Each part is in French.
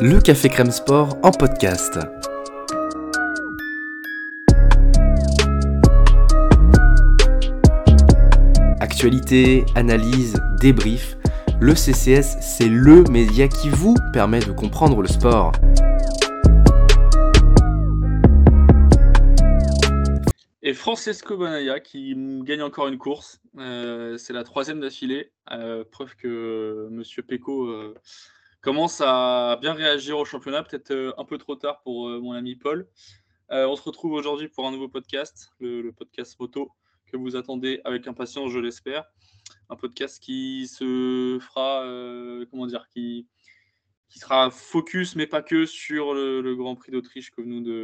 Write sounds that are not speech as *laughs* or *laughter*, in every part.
Le Café Crème Sport en podcast. Actualité, analyse, débrief. Le CCS, c'est LE média qui vous permet de comprendre le sport. Et Francesco Banaya qui gagne encore une course. Euh, c'est la troisième d'affilée. Euh, preuve que Monsieur Pecco euh, commence à bien réagir au championnat. Peut-être un peu trop tard pour mon ami Paul. on se retrouve aujourd'hui pour un nouveau podcast, le, podcast moto que vous attendez avec impatience, je l'espère. Un podcast qui se fera, comment dire, qui, qui sera focus, mais pas que, sur le, Grand Prix d'Autriche que,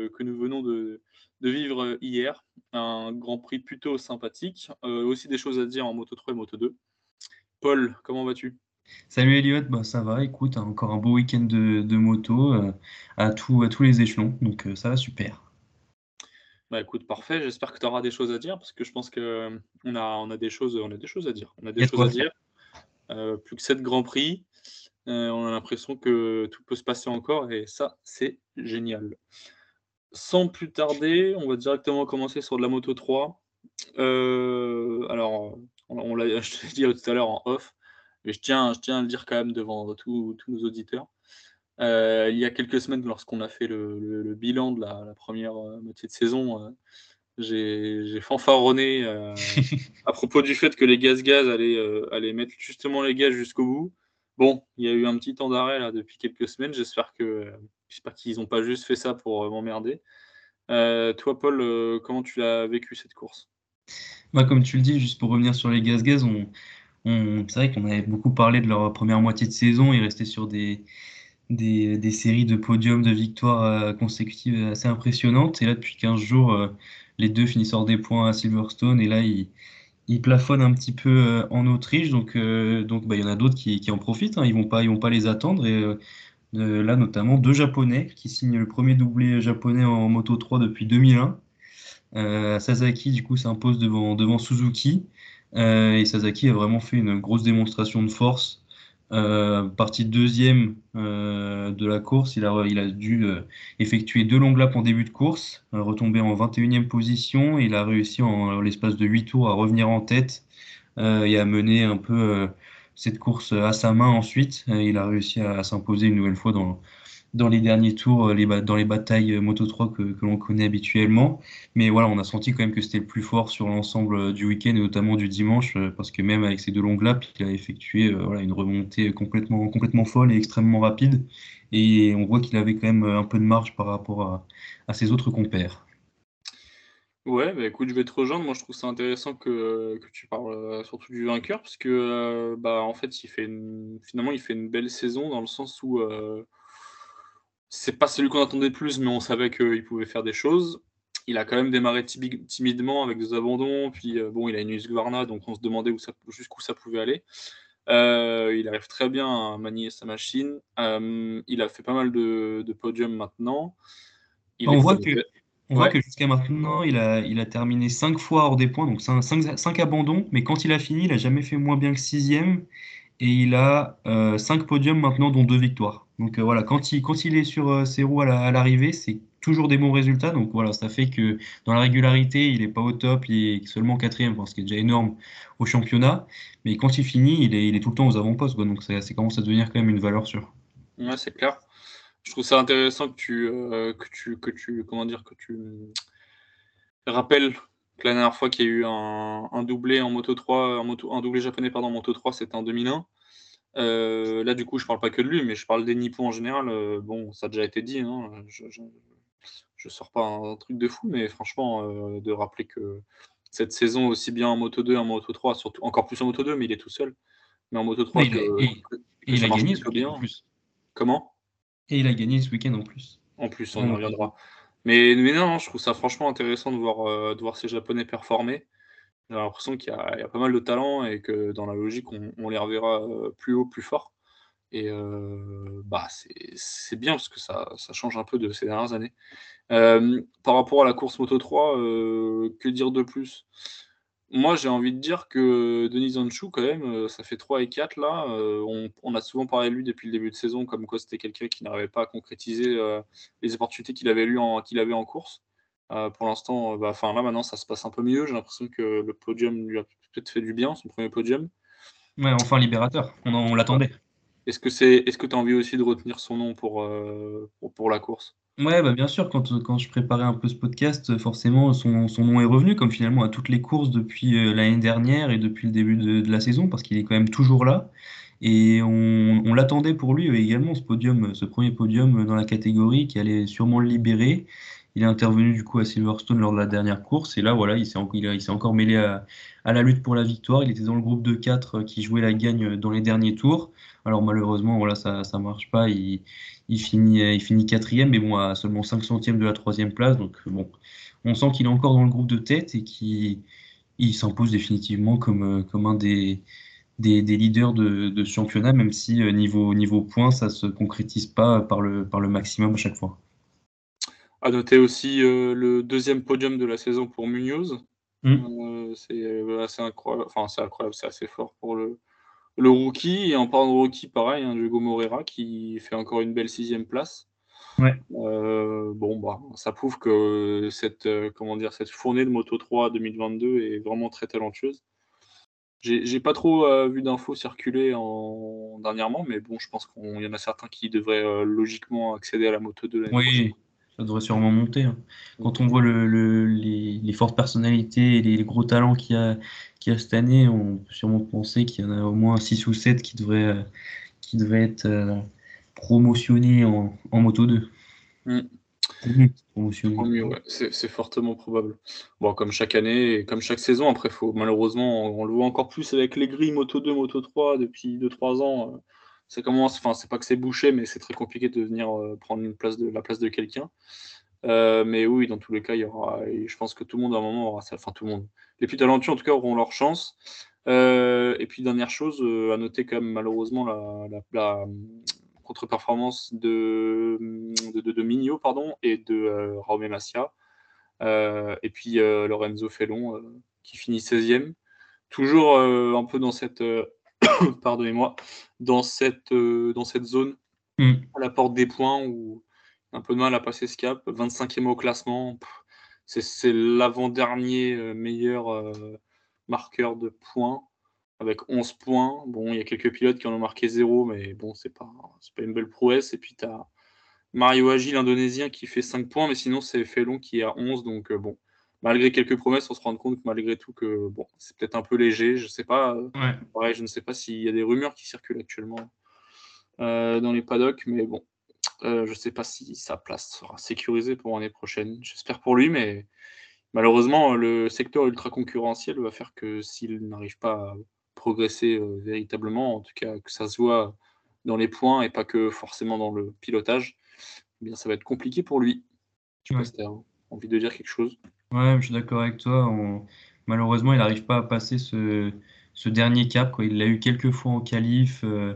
que nous venons de, vivre euh, hier. Un Grand Prix plutôt sympathique. Euh, aussi des choses à dire en Moto 3 et Moto 2. Paul, comment vas-tu? Salut Elliot, bah, ça va, écoute, encore un beau week-end de, moto euh, à, tout, à tous les échelons, donc ça va super. Bah écoute, parfait, j'espère que tu auras des choses à dire, parce que je pense qu'on a, on a, des, choses, on a des choses à dire. On a des choses à dire. plus que 7 Grands Prix, on a l'impression que tout peut se passer encore, et ça, c'est génial. Sans plus tarder, on va directement commencer sur de la Moto 3. Euh, alors, on, l'a, *laughs* je te l'ai dit tout à l'heure en off, je tiens, je tiens à le dire quand même devant tous nos auditeurs. Euh, il y a quelques semaines, lorsqu'on a fait le, bilan de la, première euh, moitié de saison, j'ai, fanfaronné à propos du fait que les gaz-gaz allaient, allaient, mettre justement les gaz jusqu'au bout. Bon, il y a eu un petit temps d'arrêt là depuis quelques semaines. J'espère que J'espère qu'ils n'ont pas juste fait ça pour euh, m'emmerder. Euh, toi, Paul, euh, comment tu as vécu cette course? Comme tu le dis, juste pour revenir sur les gaz-gaz, on, c'est vrai qu'on avait beaucoup parlé de leur première moitié de saison. Ils restaient sur des, des, séries de podiums, de victoires consécutives assez impressionnantes. Et là, depuis 15 jours, les deux finissent hors des points à Silverstone. Et là, ils, ils plafonnent un petit peu en Autriche. Donc, donc bah, il y en a d'autres qui, en profitent. Hein. Ils ne vont, pas, vont pas les attendre. Et là notamment deux Japonais qui signent le premier doublé japonais en Moto 3 depuis 2001. Euh, Sasaki du coup s'impose devant, devant Suzuki euh, et Sasaki a vraiment fait une grosse démonstration de force. Euh, partie deuxième de la course, il a, dû effectuer deux longues laps en début de course, retomber en 21e position il a réussi en, l'espace de 8 tours à revenir en tête et à mener un peu cette course à sa main ensuite. Euh, il a réussi à, s'imposer une nouvelle fois dans, dans les derniers tours, euh, dans les batailles euh, Moto 3 que, l'on connaît habituellement. Mais voilà, on a senti quand même que c'était le plus fort sur l'ensemble du week-end et notamment du dimanche, parce que même avec ces deux longues laps, il a effectué voilà, une remontée complètement, complètement folle et extrêmement rapide. Et on voit qu'il avait quand même un peu de marge par rapport à, ses autres compères. Ouais, bah écoute, je vais te rejoindre. Moi, je trouve ça intéressant que, tu parles euh, surtout du vainqueur, parce que euh, bah, en fait, il fait finalement, il fait une belle saison dans le sens où euh, c'est pas celui qu'on attendait plus, mais on savait qu'il pouvait faire des choses. Il a quand même démarré timidement avec des abandons, puis bon, il a une Husqvarna, donc on se demandait où ça, jusqu'où ça pouvait aller. il arrive très bien à manier sa machine. il a fait pas mal de, de podiums maintenant. Il on voit que on voit que jusqu'à maintenant, il a, il a terminé 5 fois hors des points, donc 5, abandons, mais quand il a fini, il n'a jamais fait moins bien que 6ème, et il a 5 euh, podiums maintenant, dont 2 victoires. Donc euh, voilà, quand il, est sur euh, ses roues à l'arrivée, c'est toujours des bons résultats, donc voilà, ça fait que dans la régularité, il n'est pas au top, il est seulement 4ème, ce qui est déjà énorme au championnat, mais quand il finit, il est, tout le temps aux avant-postes, donc ça, commence à devenir quand même une valeur sûre. Ouais, c'est clair je trouve ça intéressant que tu, euh, que tu, que tu, comment dire, que tu rappelles que la dernière fois qu'il y a eu un, doublé en moto 3, un, moto, un doublé japonais pardon, en moto 3, c'était en 2001. Euh, là, du coup, je parle pas que de lui, mais je parle des Nippons en général. Euh, bon, ça a déjà été dit. Hein, je, je, sors pas un, truc de fou, mais franchement, de rappeler que cette saison, aussi bien en moto 2, en moto 3, surtout encore plus en moto 2, mais il est tout seul. Mais en moto 3, il, a gagné bien. plus. Comment? Et il a gagné ce week-end en plus. En plus, on y reviendra. Mais, mais non, je trouve ça franchement intéressant de voir, euh, de voir ces Japonais performer. J'ai l'impression qu'il y, a pas mal de talent et que dans la logique, on, les reverra euh, plus haut, plus fort. Et euh, bah, c'est bien parce que ça, ça, change un peu de ces dernières années. par rapport à la course Moto 3, que dire de plus? Moi, j'ai envie de dire que Denis Anchou, quand même, euh, ça fait 3 et 4 là. Euh, on, a souvent parlé de lui depuis le début de saison, comme quoi c'était quelqu'un qui n'arrivait pas à concrétiser euh, les opportunités qu'il avait, avait en course. Pour l'instant, bah, enfin là maintenant, ça se passe un peu mieux. J'ai l'impression que le podium lui a peut-être fait du bien, son premier podium. Ouais, enfin libérateur, on, l'attendait. Est-ce que c'est, est-ce que tu as envie aussi de retenir son nom pour, pour la course? Ouais, bah bien sûr, quand, quand je préparais un peu ce podcast, forcément, son, son nom est revenu, comme finalement à toutes les courses depuis euh, l'année dernière et depuis le début de, la saison, parce qu'il est quand même toujours là. Et on, on l'attendait pour lui également, ce podium, ce premier podium dans la catégorie qui allait sûrement le libérer. Il est intervenu du coup à Silverstone lors de la dernière course, et là, voilà, il s'est il encore mêlé à, la lutte pour la victoire. Il était dans le groupe de 4 qui jouait la gagne dans les derniers tours. Alors malheureusement, voilà, ça ne marche pas. Il, il finit, il finit quatrième, mais bon, à seulement 5 centièmes de la troisième place. Donc bon, on sent qu'il est encore dans le groupe de tête et qu'il s'impose définitivement comme, comme un des, des, leaders de, de, championnat, même si euh, niveau, niveau points, ça se concrétise pas par le, par le maximum à chaque fois. À noter aussi euh, le deuxième podium de la saison pour Munoz. Mmh. Euh, c'est assez incroyable, enfin c'est incroyable, c'est assez fort pour le, le rookie, et en parlant de rookie, pareil, hein, Diego Moreira qui fait encore une belle sixième place. Ouais. Euh, bon, bah, ça prouve que cette, euh, comment dire, cette fournée de Moto 3 2022 est vraiment très talentueuse. J'ai pas trop euh, vu d'infos circuler en... dernièrement, mais bon, je pense qu'il y en a certains qui devraient logiquement accéder à la Moto 2 oui ça devrait sûrement monter. Hein. Quand on voit le, les, fortes personnalités et les, gros talents qu'il y, a, a cette année, on peut sûrement penser qu'il y en a au moins 6 ou 7 qui devraient, euh, qui devraient être euh, promotionnés en, Moto 2. Mm. C'est fortement probable. Bon, comme chaque année et comme chaque saison, après, faut, malheureusement, on, le voit encore plus avec les grilles Moto 2, Moto 3 depuis 2-3 ans. Euh, c'est commence, enfin, c'est pas que c'est bouché, mais c'est très compliqué de venir euh, prendre une place de, la place de quelqu'un. Euh, mais oui, dans tous les cas, il y aura, je pense que tout le monde à un moment aura ça, enfin tout le monde. Les plus talentueux en tout cas auront leur chance. Euh, et puis dernière chose à noter quand même malheureusement la, contre-performance de, de, de, Mignot pardon, et de Massia. et puis Lorenzo Fellon qui finit 16e. Toujours un peu dans cette *coughs* pardonnez-moi, dans cette, euh, dans cette zone, hmm. à la porte des points, où un peu de mal à passer ce cap. 25e au classement, c'est l'avant-dernier euh, meilleur euh, marqueur de points, avec 11 points. Bon, il y a quelques pilotes qui en ont marqué 0, mais bon, c'est pas, pas une belle prouesse. Et puis, tu as Mario Agi, l'Indonésien, qui fait 5 points, mais sinon, c'est Felon qui est à 11, donc bon malgré quelques promesses, on se rend compte malgré tout que bon, c'est peut-être un peu léger. Je sais pas. Ouais. je ne sais pas s'il y a des rumeurs qui circulent actuellement euh, dans les paddocks, mais bon, euh, je ne sais pas si sa place sera sécurisée pour l'année prochaine. J'espère pour lui, mais malheureusement, le secteur ultra concurrentiel va faire que s'il n'arrive pas à progresser euh, véritablement, en tout cas que ça se voit dans les points et pas que forcément dans le pilotage, eh bien ça va être compliqué pour lui. Je sais pas si tu as envie de dire quelque chose. Ouais, je suis d'accord avec toi. Malheureusement, il n'arrive pas à passer ce, dernier cap. Il l'a eu quelques fois en qualif, euh,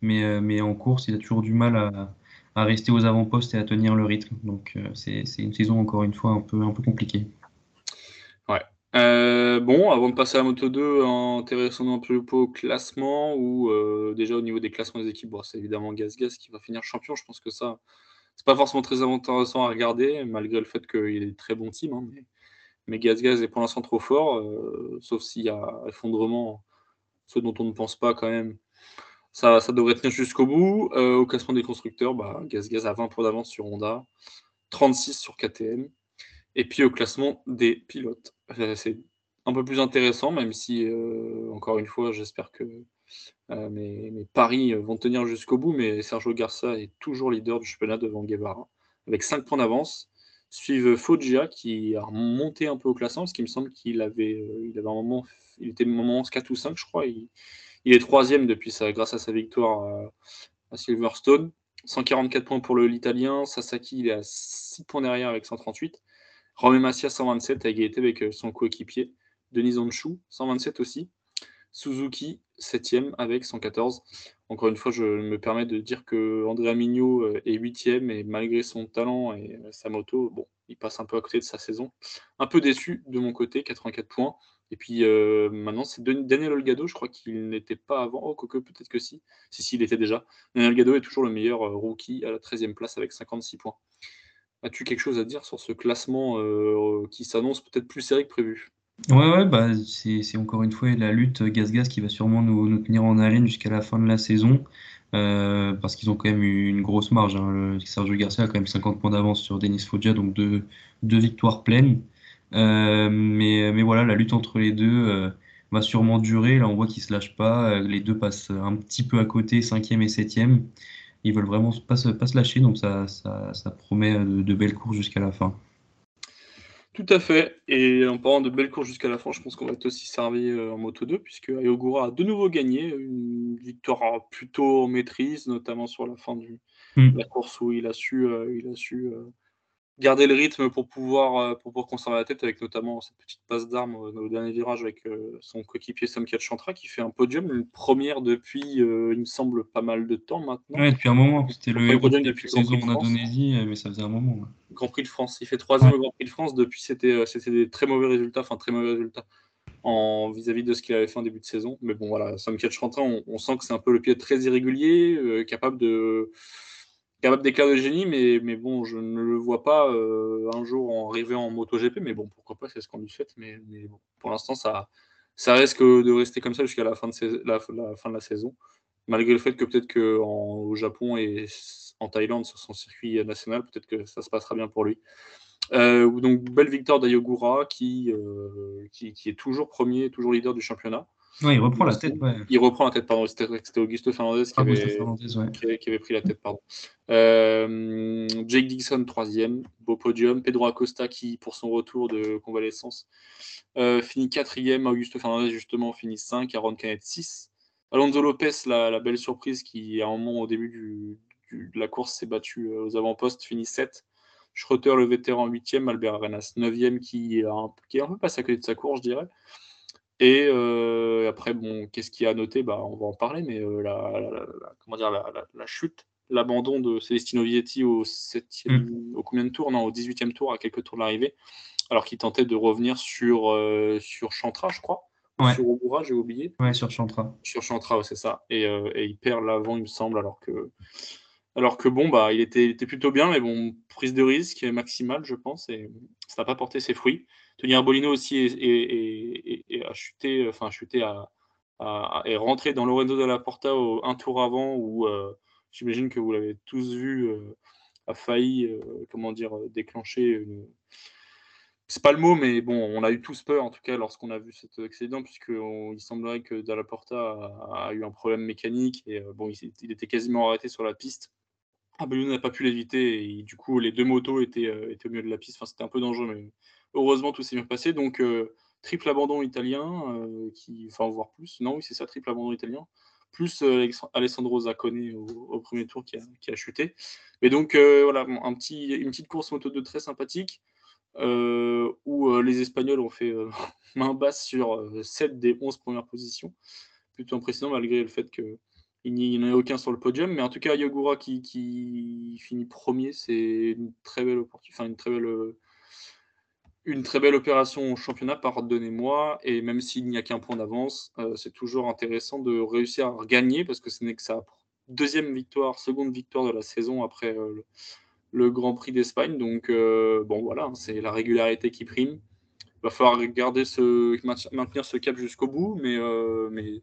mais, euh, mais en course, il a toujours du mal à, rester aux avant-postes et à tenir le rythme. Donc, euh, c'est une saison, encore une fois, un peu, compliquée. Ouais. bon, avant de passer à la Moto 2, intéressons-nous un peu au classement ou déjà au niveau des classements des équipes. c'est évidemment Gas Gas qui va finir champion. Je pense que ça, c'est pas forcément très intéressant à regarder, malgré le fait qu'il des très bons teams. Hein, mais, Gaz Gaz est pour l'instant trop fort, euh, sauf s'il y a effondrement, ce dont on ne pense pas quand même. Ça, ça devrait tenir jusqu'au bout. Euh, au classement des constructeurs, bah, Gaz Gaz a 20 points d'avance sur Honda, 36 sur KTM. Et puis au classement des pilotes, euh, c'est un peu plus intéressant, même si, encore une fois, j'espère que euh, mes, paris vont tenir jusqu'au bout, mais Sergio Garça est toujours leader du championnat devant Guevara, avec 5 points d'avance. Suivent Foggia qui a monté un peu au classement, parce qu'il me semble qu'il avait, euh, il avait un moment, il était moment 4 ou 5, je crois. Il, est troisième depuis ça, grâce à sa victoire à, Silverstone. 144 points pour l'Italien. Sasaki, il est à 6 points derrière avec 138. Rome Massia, 127, à égalité avec euh, son coéquipier. Denis Onchou, 127 aussi. Suzuki, 7 avec 114. Encore une fois, je me permets de dire que Andrea Mignot euh, est 8 et malgré son talent et sa moto, bon, il passe un peu à côté de sa saison. Un peu déçu de mon côté, 84 points. Et puis maintenant, c'est Daniel Olgado, je crois qu'il n'était pas avant. Oh, Coco, peut-être que si. Si, si, il était déjà. Daniel Olgado est toujours le meilleur rookie à la 13e place avec 56 points. As-tu quelque chose à dire sur ce classement qui s'annonce peut-être plus serré que prévu? Ouais, ouais, bah, c'est encore une fois la lutte gaz-gaz qui va sûrement nous, tenir en haleine jusqu'à la fin de la saison. Euh, parce qu'ils ont quand même eu une grosse marge. Hein. Sergio Garcia a quand même 50 points d'avance sur Denis Foggia, donc deux, victoires pleines. Euh, mais, voilà, la lutte entre les deux euh, va sûrement durer. Là, on voit qu'ils se lâchent pas. Les deux passent un petit peu à côté, cinquième et septième. Ils veulent vraiment pas se, pas se lâcher, donc ça, promet de belles courses jusqu'à la fin. Tout à fait. Et en parlant de belles courses jusqu'à la fin, je pense qu'on va être aussi servi euh, en Moto 2, puisque Ayogura a de nouveau gagné. Une victoire plutôt en maîtrise, notamment sur la fin de mmh. la course où il a su, euh, il a su euh, garder le rythme pour pouvoir, euh, pour pouvoir conserver la tête, avec notamment cette petite passe d'armes au, dernier virage avec euh, son coéquipier Samkat Chantra qui fait un podium, une première depuis, euh, il me semble, pas mal de temps maintenant. Oui, depuis un moment. C'était le héros depuis la saison en Indonésie, mais ça faisait un moment. Grand Prix de France. Il fait troisième au Grand Prix de France. Depuis, c'était des très mauvais résultats, enfin très mauvais résultats en vis-à-vis de ce qu'il avait fait en début de saison. Mais bon, voilà, Samkat Chantra, on, on, sent que c'est un peu le pied très irrégulier, capable de capable d'éclair de génie, mais, mais bon, je ne le vois pas euh, un jour en arriver en MotoGP, mais bon, pourquoi pas, c'est ce qu'on lui souhaite, mais, bon, pour l'instant, ça, ça risque de rester comme ça jusqu'à la, fin de la, fin de la saison, malgré le fait que peut-être qu'au Japon et en Thaïlande, sur son circuit national, peut-être que ça se passera bien pour lui. Euh, donc, belle victoire d'Ayogura euh, qui, qui, est toujours premier, toujours leader du championnat. Ouais, il reprend la tête. Ouais. Il reprend la tête, pardon. C'était Augusto Fernandez qui, avait, qui, avait, pris la tête. pardon. Euh, Jake Dixon, troisième, beau podium. Pedro Acosta qui, pour son retour de convalescence, euh, finit quatrième. Augusto Fernandez, justement, finit 5. Aaron Canet, 6. Alonso Lopez, la, la, belle surprise qui, à un moment au début du, du, de la course, s'est battu euh, aux avant-postes, finit 7. Schroeter, le vétéran, 8e. Albert Arenas, 9e, qui est, un, qui est un peu passé à côté de sa course, je dirais. Et euh, après, bon, qu'est-ce qu'il y a à noter? Bah, On va en parler, mais euh, la, comment dire, la, chute, l'abandon de Celestino Vietti au, 7 mm. au combien de tours? Non, au 18e tour, à quelques tours de l'arrivée, alors qu'il tentait de revenir sur, euh, sur Chantra, je crois. Sur Ogura, j'ai oublié. Ouais, sur Chantra. Sur Chantra, c'est ça. Et, et, il perd l'avant, il me semble, alors que, alors que bon, bah, il était, était plutôt bien, mais bon, prise de risque maximale, je pense, et ça n'a pas porté ses fruits. Tony Arbolino aussi est, a chuté, enfin chuté à, est rentré dans Lorenzo de la Porta un tour avant où euh, j'imagine que vous l'avez tous vu euh, a failli euh, comment dire déclencher une... c'est pas le mot mais bon on a eu tous peur en tout cas lorsqu'on a vu cet accident puisqu'il semblerait que Dalla Porta a, eu un problème mécanique et bon il, était quasiment arrêté sur la piste. Arbolino n'a pas pu l'éviter et du coup les deux motos étaient, étaient au milieu de la piste. Enfin c'était un peu dangereux Heureusement, tout s'est bien passé. Donc, euh, triple abandon italien, euh, qui, enfin, voire plus. Non, oui, c'est ça, triple abandon italien. Plus euh, Alessandro Zaccone au, premier tour qui a, chuté. Et donc, voilà, une petite course moto de très sympathique. où les Espagnols ont fait *laughs* main basse sur 7 des 11 premières positions. Plutôt impressionnant malgré le fait qu'il n'y en ait aucun sur le podium. Mais en tout cas, Yogura qui, qui finit premier, c'est une très belle opportunité, enfin une très belle une très belle opération au championnat, pardonnez-moi, et même s'il n'y a qu'un point d'avance, euh, c'est toujours intéressant de réussir à gagner parce que ce n'est que sa deuxième victoire, seconde victoire de la saison après euh, le, Grand Prix d'Espagne. Donc, euh, bon, voilà, hein, c'est la régularité qui prime. Il va falloir garder ce, maintenir ce cap jusqu'au bout, mais, mais,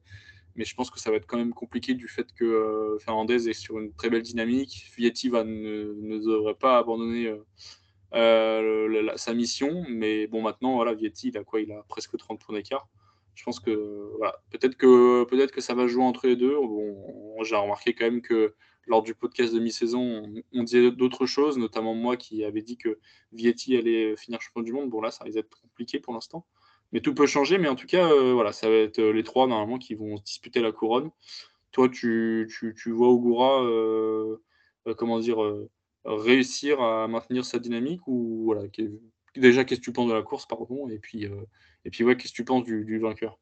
mais je pense que ça va être quand même compliqué du fait que Fernandez est sur une très belle dynamique. Vietti va ne, ne devrait pas abandonner euh, sa mission. Mais bon, maintenant, voilà, Vietti, il a quoi Il a presque 30 points d'écart. Je pense que voilà, peut-être que peut-être que ça va jouer entre les deux. Bon, j'ai remarqué quand même que lors du podcast de mi-saison, on, disait d'autres choses, notamment moi qui avais dit que Vietti allait finir champion du monde. Bon là, ça risque d'être compliqué pour l'instant. Mais tout peut changer. Mais en tout cas, euh, voilà, ça va être les trois normalement qui vont disputer la couronne. Toi, tu, tu, tu vois Ogura, euh, comment dire, réussir à maintenir sa dynamique ou voilà, déjà qu'est-ce que tu penses de la course et puis euh, et puis ouais qu'est-ce que tu penses du, vainqueur?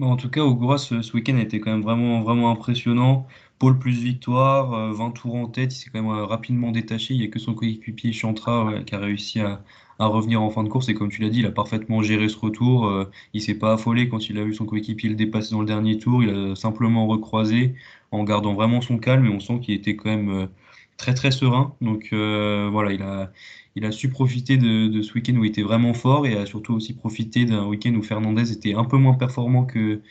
En tout cas, Ogura, ce, ce week-end été quand même vraiment, vraiment impressionnant. Pôle plus victoire, 20 euh, tours en tête, il s'est quand même euh, rapidement détaché. Il n'y a que son coéquipier Chantra qui a réussi à, revenir en fin de course. Et comme tu l'as dit, il a parfaitement géré ce retour. Il s'est pas affolé quand il a vu son coéquipier le dépasser dans le dernier tour. Il a simplement recroisé en gardant vraiment son calme. Et on sent qu'il était quand même très très serein. Donc voilà, il a, il a su profiter de, ce week-end où il était vraiment fort et a surtout aussi profité d'un week-end où Fernandez était un peu moins performant que,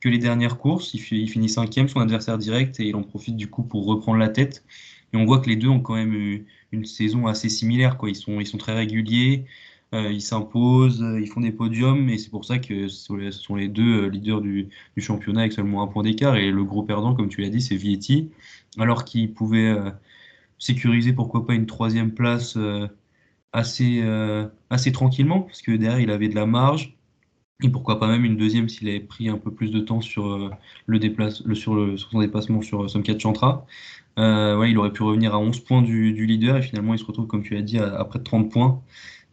que les dernières courses. Il, finit cinquième, son adversaire direct, et il en profite du coup pour reprendre la tête. Et on voit que les deux ont quand même eu une saison assez similaire. Quoi. Ils, sont, ils sont très réguliers, euh, ils s'imposent, euh, ils font des podiums, et c'est pour ça que ce sont les deux euh, leaders du, championnat avec seulement un point d'écart. Et le gros perdant, comme tu l'as dit, c'est Vietti, alors qu'il pouvait sécuriser pourquoi pas une troisième place assez, euh, assez tranquillement, parce que derrière, il avait de la marge. Et pourquoi pas même une deuxième s'il avait pris un peu plus de temps sur, euh, le, déplace, le, sur, son déplacement sur euh, Somcat Chantra. il aurait pu revenir à 11 points du, leader et finalement il se retrouve, comme tu l'as dit, à, près de 30 points.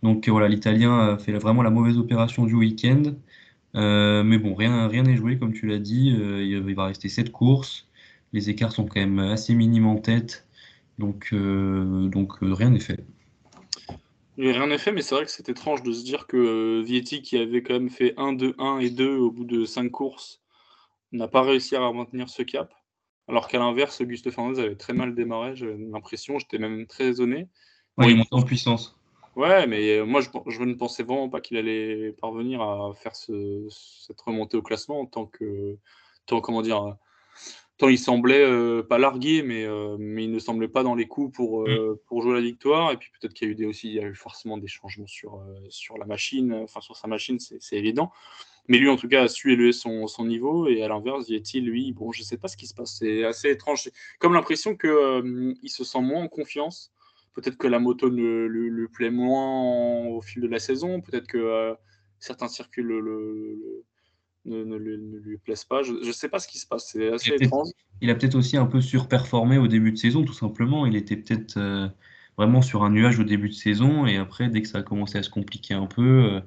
Donc voilà, l'Italien fait vraiment la mauvaise opération du week-end. mais bon, rien rien n'est joué, comme tu l'as dit. il va rester 7 courses. Les écarts sont quand même assez minimes en tête. Donc, donc rien n'est fait. Rien n'est fait, mais c'est vrai que c'est étrange de se dire que euh, Vietti, qui avait quand même fait 1, 2, 1 et 2 au bout de 5 courses, n'a pas réussi à maintenir ce cap. Alors qu'à l'inverse, Auguste Fernandez avait très mal démarré, j'avais l'impression, j'étais même très étonné. Ouais, il monte en puissance. Ouais, mais euh, moi je, ne pensais vraiment pas qu'il allait parvenir à faire cette remontée au classement tant que, tant, comment dire, tant il semblait euh, pas largué, mais, euh, mais il ne semblait pas dans les coups pour, euh, mm. pour jouer la victoire. Et puis peut-être qu'il y a eu des, aussi, il y a eu forcément des changements sur, sur la machine, enfin sur sa machine, c'est évident. Mais lui, en tout cas, a su élever son, son niveau. Et à l'inverse, Yeti, lui, bon, je sais pas ce qui se passe. C'est assez étrange. Comme l'impression qu'il il se sent moins en confiance. Peut-être que la moto ne lui plaît moins au fil de la saison. Peut-être que certains circuits le ne, lui plaisent pas. Je ne sais pas ce qui se passe, c'est assez étrange. Il a peut-être aussi un peu surperformé au début de saison, tout simplement. Il était peut-être euh, vraiment sur un nuage au début de saison, et après, dès que ça a commencé à se compliquer un peu, euh,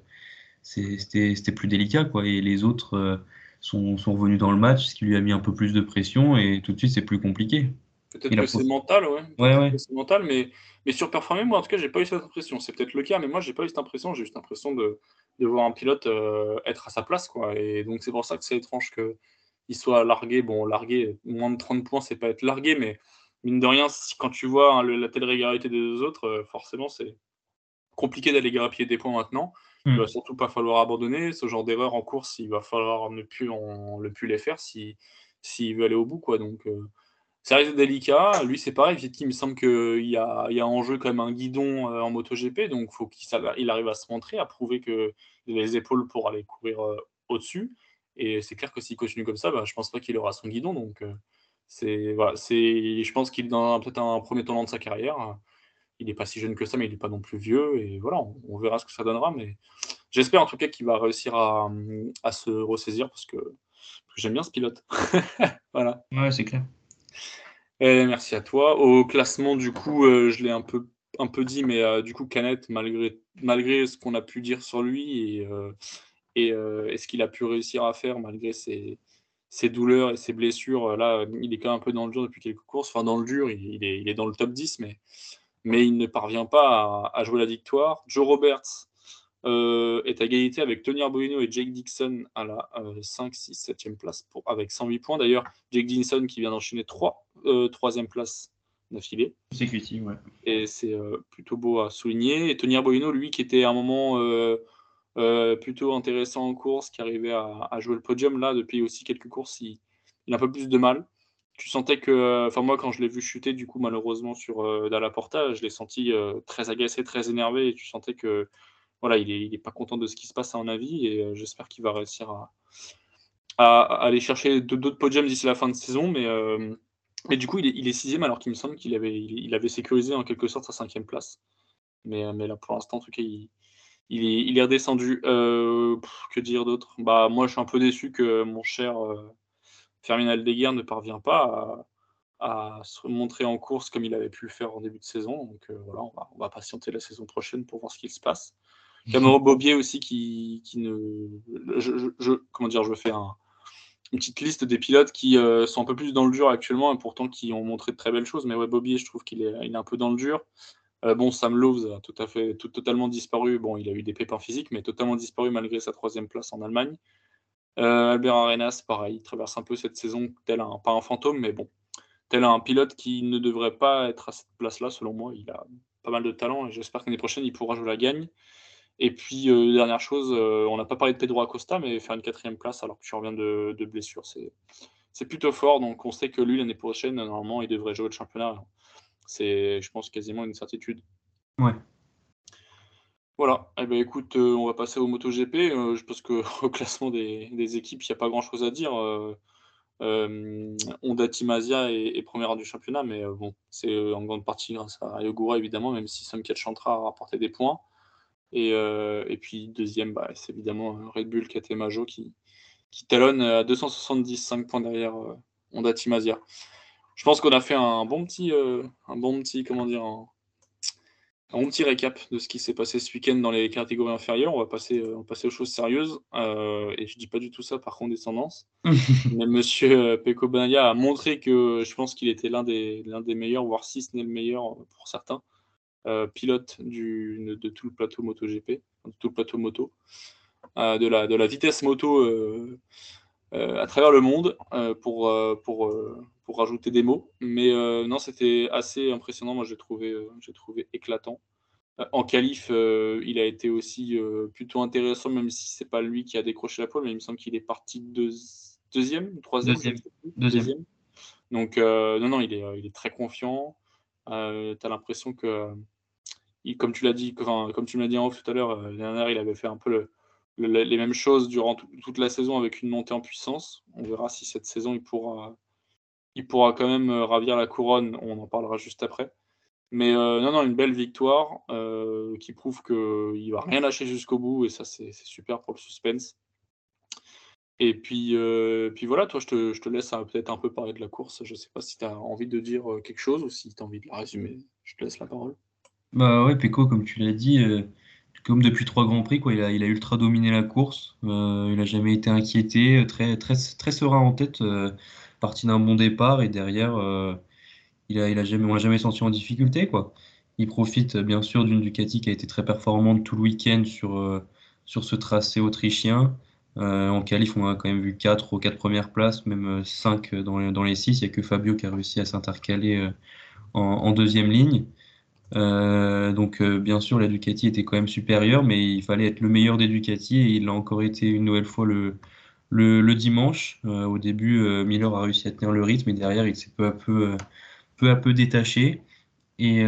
c'était plus délicat. Quoi. Et les autres euh, sont, sont revenus dans le match, ce qui lui a mis un peu plus de pression, et tout de suite, c'est plus compliqué. Peut-être que c'est mental, ouais. ouais, ouais. C'est mental, mais, mais surperformer, moi, en tout cas, j'ai pas eu cette impression. C'est peut-être le cas, mais moi, j'ai pas eu cette impression. J'ai juste l'impression de, de voir un pilote euh, être à sa place, quoi. Et donc, c'est pour ça que c'est étrange qu'il soit largué. Bon, largué, moins de 30 points, c'est pas être largué, mais mine de rien, quand tu vois hein, la telle régularité des deux autres, euh, forcément, c'est compliqué d'aller grappiller des points maintenant. Il hmm. va surtout pas falloir abandonner. Ce genre d'erreur en course, il va falloir ne plus, le plus les faire s'il si, veut aller au bout, quoi. Donc, euh, ça risque délicat. Lui, c'est pareil. Il me semble qu'il y a, il y en jeu quand même un guidon euh, en MotoGP. Donc, il faut qu'il arrive à se montrer, à prouver qu'il a les épaules pour aller courir euh, au-dessus. Et c'est clair que s'il continue comme ça, bah, je pense pas qu'il aura son guidon. Donc, euh, c'est, je pense qu'il est dans peut-être un premier tournant de sa carrière. Il n'est pas si jeune que ça, mais il n'est pas non plus vieux. Et voilà, on, verra ce que ça donnera. Mais j'espère en tout cas qu'il va réussir à, se ressaisir parce que, que j'aime bien ce pilote. *laughs* voilà. Ouais, c'est clair. Eh, merci à toi. Au classement, du coup, euh, je l'ai un peu, un peu dit, mais euh, du coup, Canet, malgré, malgré ce qu'on a pu dire sur lui et, euh, et, ce qu'il a pu réussir à faire, malgré ses, ses, douleurs et ses blessures, là, il est quand même un peu dans le dur depuis quelques courses. Enfin, dans le dur, il, est, il est, dans le top 10, mais, mais il ne parvient pas à jouer la victoire. Joe Roberts, euh, est à égalité avec Tony Arbolino et Jake Dixon à la 5, 6, 7e place pour, avec 108 points. D'ailleurs, Jake Dixon qui vient d'enchaîner 3 euh, 3e places d'affilée. C'est ouais. Et c'est euh, plutôt beau à souligner. Et Tony Arbolino, lui, qui était à un moment euh, plutôt intéressant en course, qui arrivait à, jouer le podium, là, depuis aussi quelques courses, il, il, a un peu plus de mal. Tu sentais que, enfin moi quand je l'ai vu chuter du coup malheureusement sur Dalla Porta, je l'ai senti très agacé, très énervé et tu sentais que voilà, il n'est pas content de ce qui se passe à mon avis et euh, j'espère qu'il va réussir à, aller chercher d'autres podiums d'ici la fin de saison. Mais, euh, du coup, il est, sixième alors qu'il me semble qu'il avait, il, sécurisé en quelque sorte sa cinquième place. Mais, euh, là, pour l'instant, en tout cas, il, il, est, redescendu. que dire d'autre? Bah, Moi, je suis un peu déçu que mon cher euh, Fermin ne parvient pas à, se montrer en course comme il avait pu le faire en début de saison. Donc voilà, on va, on va, patienter la saison prochaine pour voir ce qu'il se passe. Cameron Bobier aussi qui, ne. Comment dire, je fais un, une petite liste des pilotes qui euh, sont un peu plus dans le dur actuellement et pourtant qui ont montré de très belles choses. Mais ouais, Bobby, je trouve qu'il est, un peu dans le dur. Euh, bon, Sam Lowe's a tout à fait, tout, totalement disparu. Bon, il a eu des pépins physiques, mais totalement disparu malgré sa troisième place en Allemagne. Euh, Albert Arenas, pareil, il traverse un peu cette saison tel un, pas un fantôme, mais bon, tel un pilote qui ne devrait pas être à cette place-là, selon moi. Il a pas mal de talent et j'espère qu'année prochaine, il pourra jouer la gagne. Et puis, euh, dernière chose, euh, on n'a pas parlé de Pedro Acosta, mais faire une quatrième place alors que tu reviens de, de blessure, c'est plutôt fort. Donc, on sait que lui, l'année prochaine, normalement, il devrait jouer le championnat. C'est, je pense, quasiment une certitude. Ouais. Voilà. Eh ben, écoute, euh, on va passer au MotoGP. je pense qu'au *laughs* classement des, équipes, il n'y a pas grand-chose à dire. Honda Team Asia est, première du championnat, mais bon, c'est en grande partie grâce à Yogura, évidemment, même si Sam Chantra a rapporté des points. Et, euh, et puis deuxième, bah, c'est évidemment euh, Red Bull KT Majo qui, qui talonne à 270, 5 points derrière euh, Honda Team Asia. Je pense qu'on a fait un bon petit, un bon petit, comment dire, un, bon petit récap de ce qui s'est passé ce week-end dans les catégories inférieures. On va passer, on va passer aux choses sérieuses. et je dis pas du tout ça par condescendance. *laughs* Mais Monsieur Peko Banaya a montré que je pense qu'il était l'un des, l'un des meilleurs, voire si ce n'est le meilleur pour certains. Euh, pilote du, de tout le plateau MotoGP, de tout le plateau moto, euh, de, la, de la vitesse moto euh, à travers le monde pour, pour, pour rajouter des mots. Mais non, c'était assez impressionnant. Moi, j'ai trouvé, j'ai trouvé éclatant. En qualif, il a été aussi plutôt intéressant, même si c'est pas lui qui a décroché la pole, mais il me semble qu'il est parti deuxième, troisième, deuxième. deuxième. Donc non, non, il est, il est très confiant. tu as l'impression que comme tu l'as dit, comme tu m'as dit en off tout à l'heure, euh, l'année dernière, il avait fait un peu les mêmes choses durant toute la saison avec une montée en puissance. On verra si cette saison il pourra, il pourra quand même euh, ravir la couronne. On en parlera juste après. Mais euh, non, non, une belle victoire qui prouve qu'il va rien lâcher jusqu'au bout et ça c'est super pour le suspense. Et puis, puis voilà, toi je te, je te laisse peut-être un peu parler de la course. Je ne sais pas si tu as envie de dire quelque chose ou si tu as envie de la résumer. Je te laisse la parole. Bah ouais, Pecco, comme tu l'as dit, euh, comme depuis trois grands prix, il a, ultra dominé la course. Euh, il n'a jamais été inquiété, très, très, serein en tête, euh, parti d'un bon départ et derrière, il a, jamais, on l'a jamais senti en difficulté, quoi. Il profite bien sûr d'une Ducati qui a été très performante tout le week-end sur, ce tracé autrichien. en qualif, on a quand même vu 4 aux 4 premières places, même 5 dans, les- dans les 6. Il n'y a que Fabio qui a réussi à s'intercaler en deuxième ligne. Euh, donc euh, bien sûr la Ducati était quand même supérieure, mais il fallait être le meilleur des Ducati et il l'a encore été une nouvelle fois le, le, dimanche. Euh, au début, Miller a réussi à tenir le rythme et derrière il s'est peu à peu, peu à peu détaché. Et,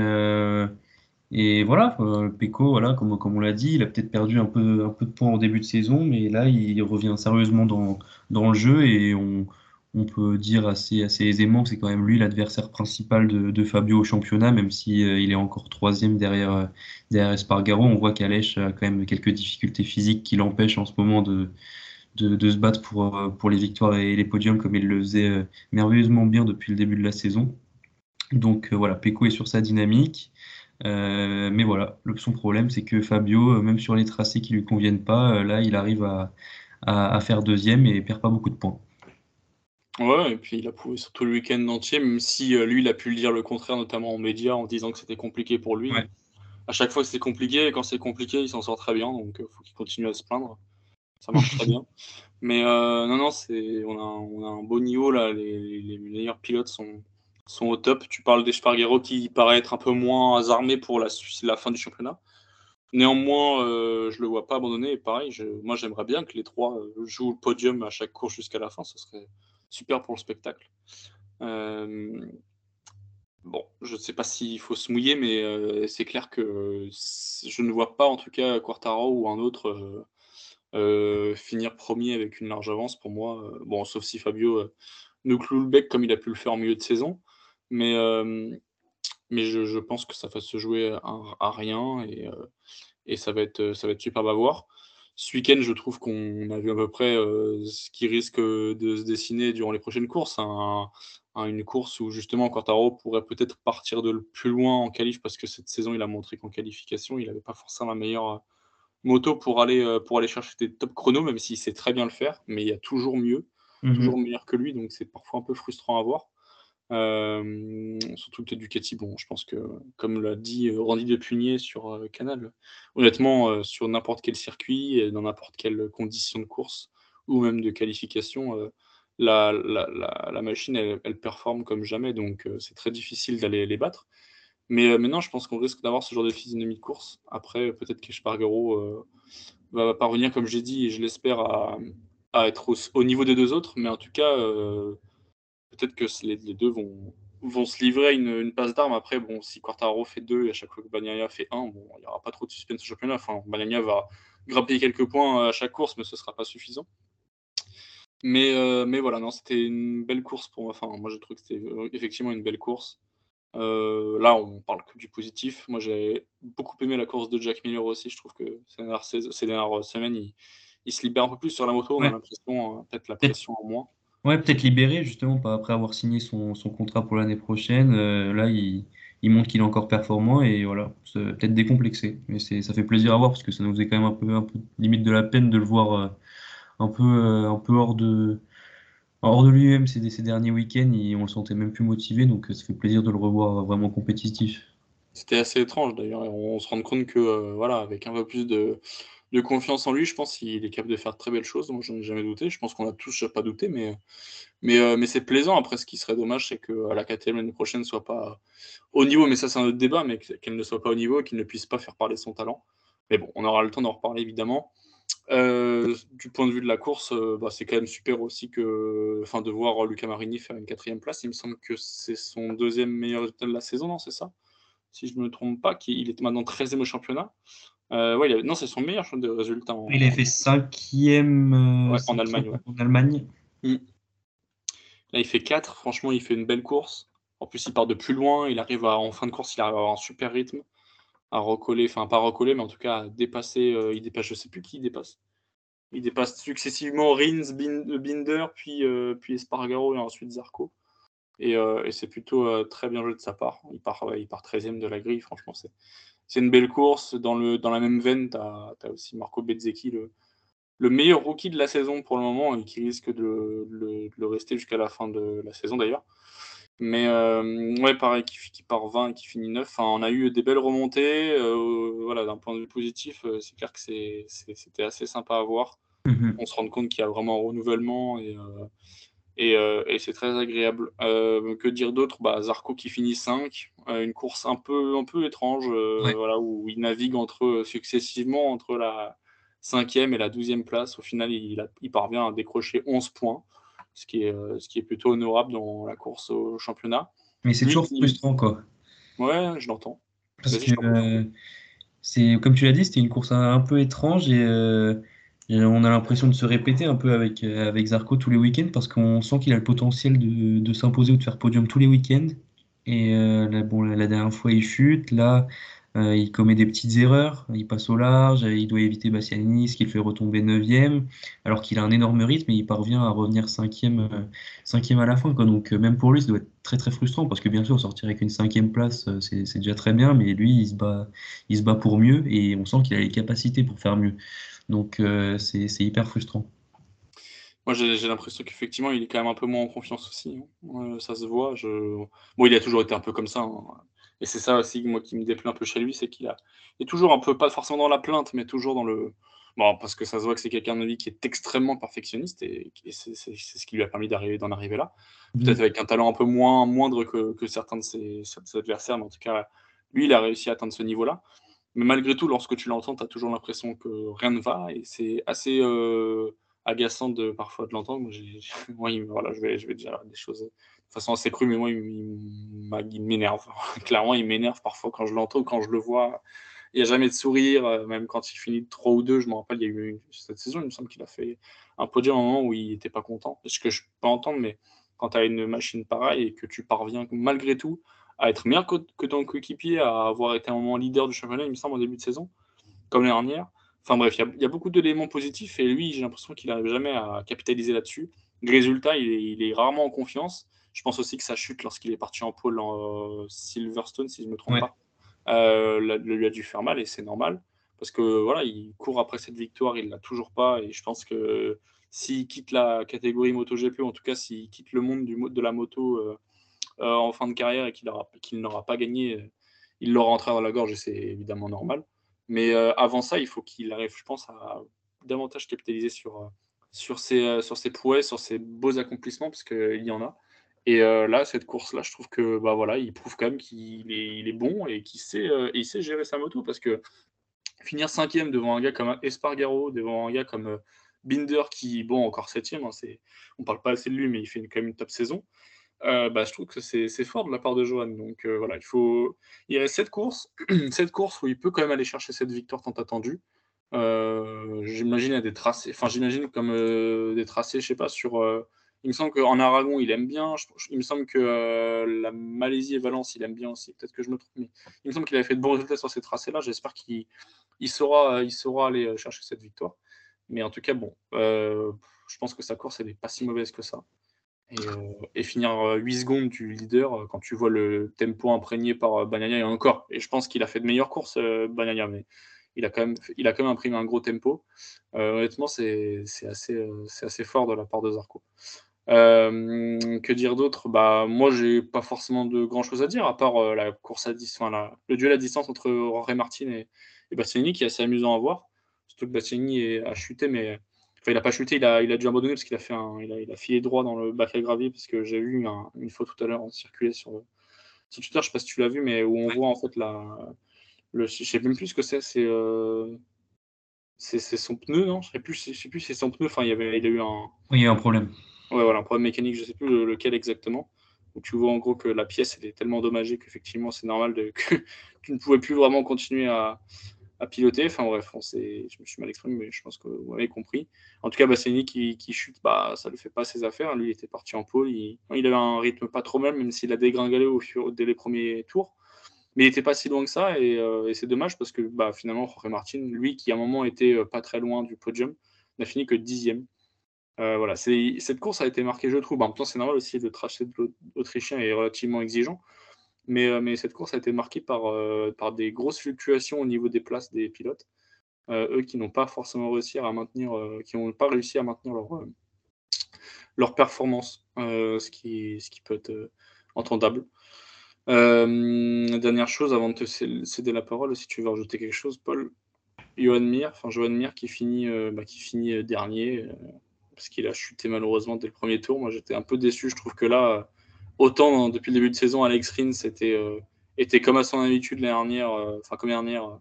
et voilà, Pecco, voilà, comme, comme on l'a dit, il a peut-être perdu un peu, un peu de points en début de saison, mais là il revient sérieusement dans, dans le jeu et on, on peut dire assez, aisément que c'est quand même lui l'adversaire principal de, Fabio au championnat, même si euh, est encore troisième derrière, euh, Espargaro. On voit qu'Alèche a quand même quelques difficultés physiques qui l'empêchent en ce moment de, se battre pour, euh, pour les victoires et les podiums comme il le faisait merveilleusement bien depuis le début de la saison. Donc voilà, Pecco est sur sa dynamique. mais voilà, son problème, c'est que Fabio, même sur les tracés qui lui conviennent pas, là, il arrive à, à, faire deuxième et perd pas beaucoup de points. Ouais, et puis il a prouvé sur tout le week-end entier, même si euh, lui, il a pu le dire le contraire, notamment en médias, en disant que c'était compliqué pour lui. À chaque fois, c'est compliqué, et quand c'est compliqué, il s'en sort très bien, donc il euh, faut qu'il continue à se plaindre. Ça marche très bien. *laughs* Mais euh, non, non, c'est, on, a, on a un beau niveau là. Les, les meilleurs pilotes sont, sont au top. Tu parles d'Espargaro qui paraît être un peu moins armé pour la, la fin du championnat. Néanmoins, je le vois pas abandonner. Et pareil, je, moi, j'aimerais bien que les trois jouent le podium à chaque course jusqu'à la fin. Ce serait, super pour le spectacle. Euh, bon, je ne sais pas s'il faut se mouiller, mais euh, c'est clair que je ne vois pas en tout cas Quartaro ou un autre euh, finir premier avec une large avance pour moi. bon, sauf si Fabio nous cloue le bec comme il a pu le faire en milieu de saison. Mais, mais je, pense que ça va se jouer à, rien et, et, ça, va être, ça va être superbe à voir. Ce week-end, je trouve qu'on a vu à peu près euh, ce qui risque de se dessiner durant les prochaines courses. une course où justement Quartaro pourrait peut-être partir de plus loin en qualif parce que cette saison, il a montré qu'en qualification, il n'avait pas forcément la meilleure euh, moto pour aller, euh, pour aller chercher des top chronos, même s'il sait très bien le faire, mais il y a toujours mieux. mhm. toujours meilleur que lui, donc c'est parfois un peu frustrant à voir. Euh, surtout que Ducati, bon, je pense que, comme l'a dit euh, Randy Depugné sur euh, Canal, honnêtement, sur n'importe quel circuit, et dans n'importe quelle condition de course ou même de qualification, la, la, machine, elle, performe comme jamais, donc c'est très difficile d'aller les battre. Mais maintenant, je pense qu'on risque d'avoir ce genre de physionomie de course. Après, peut-être qu'Espargaro va parvenir, comme j'ai dit, et je l'espère, à, être au, niveau des deux autres, mais en tout cas peut-être que les, deux vont, vont se livrer une, une passe d'armes. Après, bon, si Quartaro fait deux et à chaque fois que Bagnaia fait un, bon, il n'y aura pas trop de suspense au championnat. Enfin, Bagnaia va grappiller quelques points à chaque course, mais ce ne sera pas suffisant. Mais, euh, mais voilà, non, c'était une belle course pour moi. Enfin, moi, je trouve que c'était euh, effectivement une belle course. Euh, là, on parle que du positif. Moi, j'ai beaucoup aimé la course de Jack Miller aussi. Je trouve que ces dernières, semaines, il, se libère un peu plus sur la moto. On a l'impression, peut-être la pression en moins. Ouais, peut-être libéré justement après avoir signé son, son contrat pour l'année prochaine. Euh, là, il, il montre qu'il est encore performant et voilà, peut-être décomplexé. Mais ça fait plaisir à voir parce que ça nous faisait quand même un peu, un peu limite de la peine de le voir euh, un peu, euh, un peu hors de, hors de lui-même ces, ces derniers week-ends. On le sentait même plus motivé, donc ça fait plaisir de le revoir vraiment compétitif. C'était assez étrange d'ailleurs. On se rend compte que voilà, avec un peu plus de de confiance en lui. Je pense qu'il est capable de faire de très belles choses. Moi, je n'en ai jamais douté. Je pense qu'on a tous pas douté, mais, mais, euh, mais c'est plaisant. Après, ce qui serait dommage, c'est que la KTM l'année prochaine ne soit pas au niveau. Mais ça, c'est un autre débat, mais qu'elle ne soit pas au niveau et qu'il ne puisse pas faire parler son talent. Mais bon, on aura le temps d'en reparler évidemment. Euh, du point de vue de la course, euh, bah, c'est quand même super aussi que, enfin, de voir Luca Marini faire une quatrième place. Il me semble que c'est son deuxième meilleur résultat de la saison, non C'est ça? Si je ne me trompe pas, qu'il est maintenant 13e au championnat. Euh, ouais, Non, c'est son meilleur de résultat. Il a fait cinquième euh, en Allemagne. En Allemagne. Mm. Là, il fait 4. Franchement, il fait une belle course. En plus, il part de plus loin. Il arrive à, en fin de course, il arrive à avoir un super rythme. À recoller, enfin, pas recoller, mais en tout cas, à dépasser. Euh, il dépasse, je sais plus qui il dépasse. Il dépasse successivement Rins, Binder, puis, puis Espargaro et ensuite Zarco. Et, c'est plutôt très bien joué de sa part. Il part, il part 13e de la grille. Franchement, c'est c'est une belle course. Dans, le, dans la même veine, tu as, aussi Marco Bezzecchi, le, le, meilleur rookie de la saison pour le moment et qui risque de, le rester jusqu'à la fin de la saison d'ailleurs. Mais euh, ouais, pareil, qui, qui, part 20 et qui finit 9. Enfin, on a eu des belles remontées. Euh, voilà, d'un point de vue positif, euh, c'est clair que c'était assez sympa à voir. Mm-hmm. On se rend compte qu'il y a vraiment un renouvellement et, euh, et, c'est très agréable. Euh, que dire d'autre? Bah, Zarco qui finit 5, euh, une course un peu, un peu étrange, voilà, où il navigue entre, successivement entre la 5e et la 12e place. Au final, il, il, parvient à décrocher 11 points, ce qui, est, ce qui est plutôt honorable dans la course au championnat. Mais c'est toujours frustrant, quoi. Ouais, je l'entends. Parce que, c'est, comme tu l'as dit, c'était une course un, un peu étrange et on a l'impression de se répéter un peu avec, euh, avec Zarco tous les week-ends parce qu'on sent qu'il a le potentiel de, de s'imposer ou de faire podium tous les week-ends. Et euh, là, bon, la, dernière fois, il chute. Là, euh, il commet des petites erreurs. Il passe au large. Il doit éviter Bastianini, ce qui le fait retomber 9 alors qu'il a un énorme rythme et il parvient à revenir 5e, à la fin. Quoi. Donc, même pour lui, ça doit être très très frustrant parce que bien sûr, sortir avec une cinquième place, c'est déjà très bien. Mais lui, il se, bat, il se bat pour mieux et on sent qu'il a les capacités pour faire mieux. Donc euh, c'est hyper frustrant. Moi, j'ai l'impression qu'effectivement, il est quand même un peu moins en confiance aussi. Hein. ça se voit. Je... Bon, il a toujours été un peu comme ça. Hein. Et c'est ça aussi, moi, qui me déplaît un peu chez lui, c'est qu'il a... est toujours un peu, pas forcément dans la plainte, mais toujours dans le. Bon, parce que ça se voit que c'est quelqu'un de vie qui est extrêmement perfectionniste et, c'est ce qui lui a permis d'arriver d'en arriver là. Mmh. Peut-être avec un talent un peu moins moindre que, que certains de ses, ses, adversaires, mais en tout cas, lui, il a réussi à atteindre ce niveau-là. Mais malgré tout, lorsque tu l'entends, tu as toujours l'impression que rien ne va et c'est assez euh, agaçant de parfois de l'entendre. Moi, *laughs* voilà, je vais, je dire des choses de façon assez crue, mais moi, il, m'énerve. *laughs* Clairement, il m'énerve parfois quand je l'entends, quand je le vois. Il n'y a jamais de sourire, euh, même quand il finit de 3 ou 2. Je me rappelle, il y a eu cette saison, il me semble qu'il a fait un podium à un moment où il n'était pas content. Ce que je peux entendre, mais quand tu as une machine pareille et que tu parviens malgré tout à être meilleur que, que ton coéquipier, à avoir été un moment leader du championnat, il me semble, en début de saison, comme l'année dernière. Enfin bref, il y, a beaucoup d'éléments positifs et lui, j'ai l'impression qu'il n'arrive jamais à capitaliser là-dessus. Résultat, il est, rarement en confiance. Je pense aussi que sa chute lorsqu'il est parti en pôle en euh, Silverstone, si je ne me trompe pas, euh, lui a dû faire mal et c'est normal parce que voilà, il court après cette victoire, il l'a toujours pas et je pense que s'il quitte la catégorie MotoGP, ou en tout cas s'il quitte le monde du, de la moto en fin de carrière et qu'il n'aura pas gagné, il l'aura entré dans la gorge et c'est évidemment normal. Mais avant ça, il faut qu'il arrive, je pense, à davantage capitaliser sur, sur, ses, sur ses sur ses beaux accomplissements, parce qu'il y en a. Et là, cette course-là, je trouve que bah voilà, il prouve quand même qu'il est, bon et qu'il sait, il sait gérer sa moto parce que finir cinquième devant un gars comme Espargaro, devant un gars comme Binder qui, bon, encore septième, hein, on parle pas assez de lui, mais il fait quand même une top saison. Bah, je trouve que c'est, fort de la part de Johan. Donc voilà, il faut. Il reste cette course, cette *clears throat* course où il peut quand même aller chercher cette victoire tant attendue. j'imagine à des tracés, enfin j'imagine comme des tracés, je sais pas, sur il me semble qu'en Aragon, il aime bien. il me semble que euh, la Malaisie et Valence, il aime bien aussi. Peut-être que je me trompe, mais il me semble qu'il avait fait de bons résultats sur ces tracés-là. J'espère qu'il saura, il saura aller euh, chercher cette victoire. Mais en tout cas, bon, euh, je pense que sa course, elle n'est pas si mauvaise que ça. Et, finir 8 secondes du leader, quand tu vois le tempo imprégné par Bagnaia, et encore, et je pense qu'il a fait de meilleures courses, Bagnaia, mais il a, quand même, il a quand même imprimé un gros tempo. honnêtement, c'est assez, assez fort de la part de Zarco. Euh, que dire d'autre? Bah moi j'ai pas forcément de grand chose à dire à part euh, la course à distance, le duel à distance entre Ray Martin et, et qui est assez amusant à voir. Surtout que Bastianini a chuté, mais enfin, il a pas chuté, il a, il a dû abandonner parce qu'il a fait un, il a, il a filé droit dans le bac à gravier parce que j'ai vu une fois tout à l'heure circuler sur, sur Twitter, je sais pas si tu l'as vu, mais où on voit en fait la, le, je sais même plus ce que c'est, c'est euh, c'est son pneu, non? Je sais plus, sais plus si c'est son pneu. Enfin, il y avait, il a eu un. Oui, il y a un problème. Ouais, voilà, un problème mécanique, je ne sais plus lequel exactement. Où tu vois en gros que la pièce est tellement endommagée qu'effectivement c'est normal de, *laughs* que tu ne pouvais plus vraiment continuer à, à piloter. Enfin bref, on je me suis mal exprimé, mais je pense que vous avez compris. En tout cas, Bassini qui, qui chute, bah, ça ne le fait pas ses affaires. Lui, était parti en pôle. Il, avait un rythme pas trop mal, même s'il a dégringolé au fur, dès les premiers tours. Mais il n'était pas si loin que ça, et, euh, et c'est dommage parce que bah, finalement, Jorge Martin, lui qui à un moment était euh, pas très loin du podium, n'a fini que dixième. Euh, voilà, cette course a été marquée, je trouve. En même temps, c'est normal aussi, le tracé de l'Autrichien est relativement exigeant. Mais, euh, mais, cette course a été marquée par, euh, par des grosses fluctuations au niveau des places des pilotes. eux qui n'ont pas forcément réussi à maintenir, qui n'ont pas réussi à maintenir leur, performance, ce, qui, ce qui peut être entendable. dernière chose, avant de te céder la parole, si tu veux rajouter quelque chose, Paul, Johan Mir, enfin Johan Mir qui finit, bah, qui finit dernier parce qu'il a chuté malheureusement dès le premier tour. Moi, j'étais un peu déçu. Je trouve que là, autant depuis le début de saison, Alex Rins était, euh, comme à son habitude l'année dernière, euh, enfin comme dernière,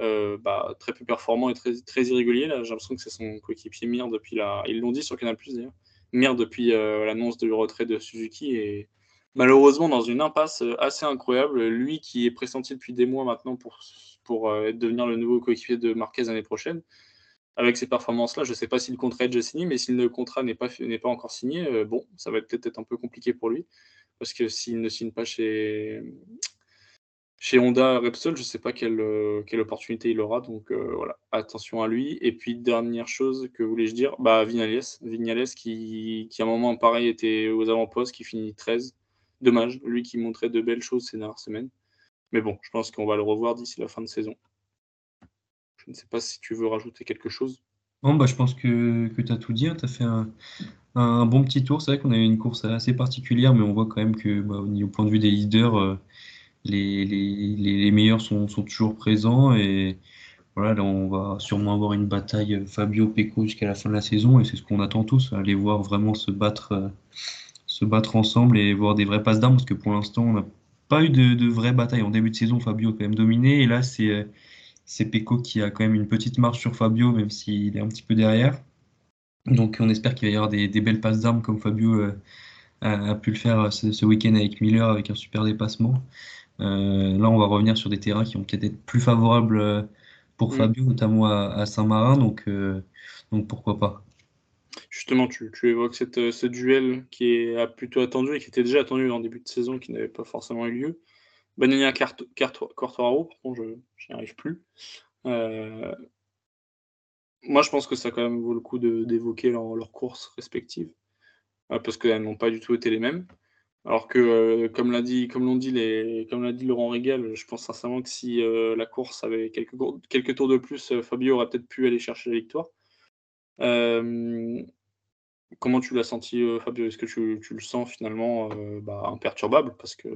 euh, bah, très peu performant et très, irrégulier. J'ai l'impression que c'est son coéquipier Mir depuis la. Ils l'ont dit sur Canal Plus depuis l'annonce du retrait de Suzuki et malheureusement dans une impasse assez incroyable. Lui qui est pressenti depuis des mois maintenant pour, pour devenir le nouveau coéquipier de Marquez l'année prochaine avec ces performances-là, je ne sais pas si le contrat est déjà signé, mais si le contrat n'est pas, encore signé, euh, bon, ça va peut-être être un peu compliqué pour lui. Parce que s'il ne signe pas chez, chez Honda Repsol, je ne sais pas quelle, euh, quelle opportunité il aura. Donc euh, voilà, attention à lui. Et puis, dernière chose que voulais-je dire, bah, Vignales, Vignales qui, qui, à un moment pareil était aux avant-postes, qui finit 13. Dommage, lui qui montrait de belles choses ces dernières semaines. Mais bon, je pense qu'on va le revoir d'ici la fin de saison. Je ne sais pas si tu veux rajouter quelque chose. Non, bah, je pense que, que tu as tout dit. Hein. Tu as fait un, bon petit tour. C'est vrai qu'on a eu une course assez particulière, mais on voit quand même que, bah, au point de vue des leaders, euh, les, les, les, meilleurs sont, sont, toujours présents. Et voilà, là, on va sûrement avoir une bataille Fabio-Peco jusqu'à la fin de la saison. Et c'est ce qu'on attend tous, aller voir vraiment se battre, euh, se battre ensemble et voir des vraies passes d'armes. Parce que pour l'instant, on n'a pas eu de, de vraies batailles. En début de saison, Fabio a quand même dominé. Et là, c'est euh, c'est Pecco qui a quand même une petite marche sur Fabio, même s'il est un petit peu derrière. Donc on espère qu'il va y avoir des, belles passes d'armes comme Fabio euh, a, pu le faire euh, ce, week-end avec Miller avec un super dépassement. Euh, là, on va revenir sur des terrains qui vont peut-être être plus favorables pour mm. Fabio, notamment à, Saint-Marin. Donc, donc pourquoi pas. Justement, tu, évoques ce duel qui est plutôt attendu et qui était déjà attendu en début de saison, qui n'avait pas forcément eu lieu. Banania Quartararo, par contre, je n'y arrive plus. Euh, moi, je pense que ça quand même vaut le coup d'évoquer leurs courses respectives, euh, parce qu'elles n'ont pas du tout été les mêmes. Alors que, euh, comme l'a dit, dit les, comme l'a dit Laurent Régal, je pense sincèrement que si la course avait quelques, quelques tours de plus, Fabio aurait peut-être pu aller chercher la victoire. comment tu l'as senti, Fabio? Est-ce que tu, le sens finalement bah, imperturbable? Parce que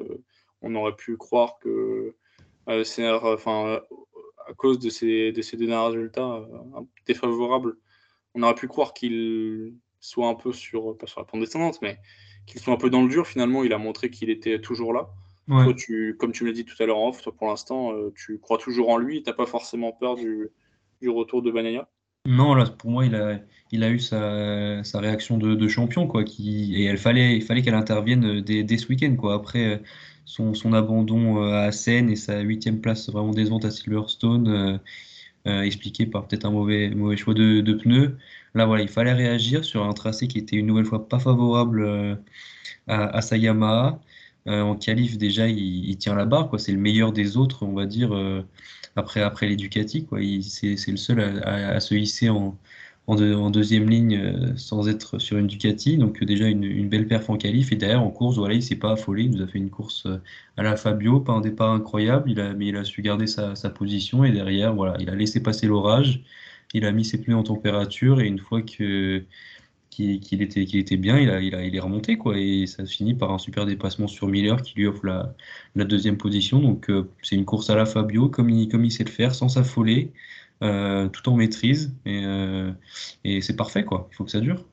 on aurait pu croire que c'est enfin, à cause de ces, de ces derniers résultats défavorables, on aurait pu croire qu'il soit un peu sur, pas sur la pente descendante, mais qu'il soit un peu dans le dur. Finalement, il a montré qu'il était toujours là. tu, comme tu me l'as dit tout à l'heure en off, toi, pour l'instant, tu crois toujours en lui. Tu n'as pas forcément peur du, du retour de Banaya non, là, pour moi, il a, eu sa, réaction de, champion, quoi, qui, et il fallait qu'elle intervienne dès, dès ce week-end, quoi. Après son, son abandon euh, à Seine et sa huitième place vraiment décevante à Silverstone, euh, euh, expliqué par peut-être un mauvais, choix de, de, pneus. Là, voilà, il fallait réagir sur un tracé qui était une nouvelle fois pas favorable à, à sa Yamaha. En qualif, déjà, il, il, tient la barre, quoi. C'est le meilleur des autres, on va dire après, après les Ducati. C'est le seul à, se hisser en, en, deuxième ligne euh, sans être sur une Ducati. Donc euh, déjà une, belle perf en qualif. Et derrière, en course, voilà, il s'est pas affolé. Il nous a fait une course euh, à la Fabio, pas un départ incroyable, il a, mais il a su garder sa, sa position. Et derrière, voilà, il a laissé passer l'orage. Il a mis ses pneus en température. Et une fois que qu'il était, bien, il, est remonté, et ça finit par un super dépassement sur Miller qui lui offre la, deuxième position. Donc, euh, c'est une course à la Fabio, comme il, sait le faire, sans s'affoler, euh, tout en maîtrise, et, euh, c'est parfait. Il faut que ça dure.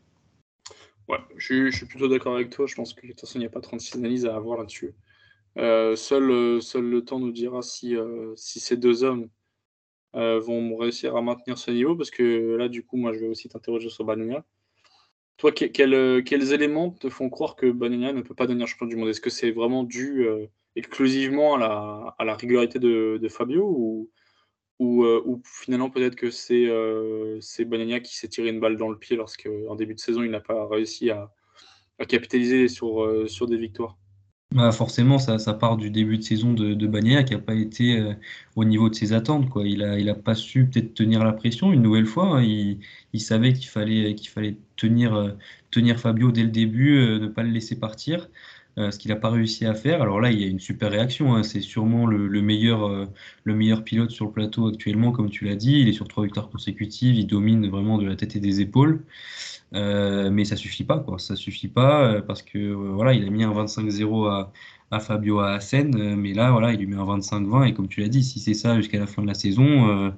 Je, suis plutôt d'accord avec toi. Je pense que n'y a pas 36 analyses à avoir là-dessus. seul, le temps nous dira si, ces deux hommes vont réussir à maintenir ce niveau, parce que là, du coup, moi, je vais aussi t'interroger sur Banonia. Toi, euh, quels éléments te font croire que Banania ne peut pas devenir champion du monde? Est-ce que c'est vraiment dû euh, exclusivement à la, régularité de, Fabio ou, euh, ou, finalement peut-être que c'est euh, qui s'est tiré une balle dans le pied lorsqu'en début de saison il n'a pas réussi à, capitaliser sur des victoires? Bah forcément, ça, ça, part du début de saison de, de Bagnaia qui n'a pas été euh, au niveau de ses attentes. Quoi. Il n'a il a pas su peut-être tenir la pression une nouvelle fois. Hein. Il, il, savait qu'il fallait, qu'il fallait tenir, euh, tenir Fabio dès le début, euh, ne pas le laisser partir, ce qu'il n'a pas réussi à faire. Alors là, il y a une super réaction. Hein. C'est sûrement le, le meilleur, le meilleur pilote sur le plateau actuellement, comme tu l'as dit. Il est sur trois victoires consécutives. Il domine vraiment de la tête et des épaules. Euh, mais ça suffit pas, quoi. Ça suffit pas euh, parce que euh, voilà, il a mis un 25-0 à, à, Fabio à Assen, mais là, voilà, il lui met un 25-20 et comme tu l'as dit, si c'est ça jusqu'à la fin de la saison,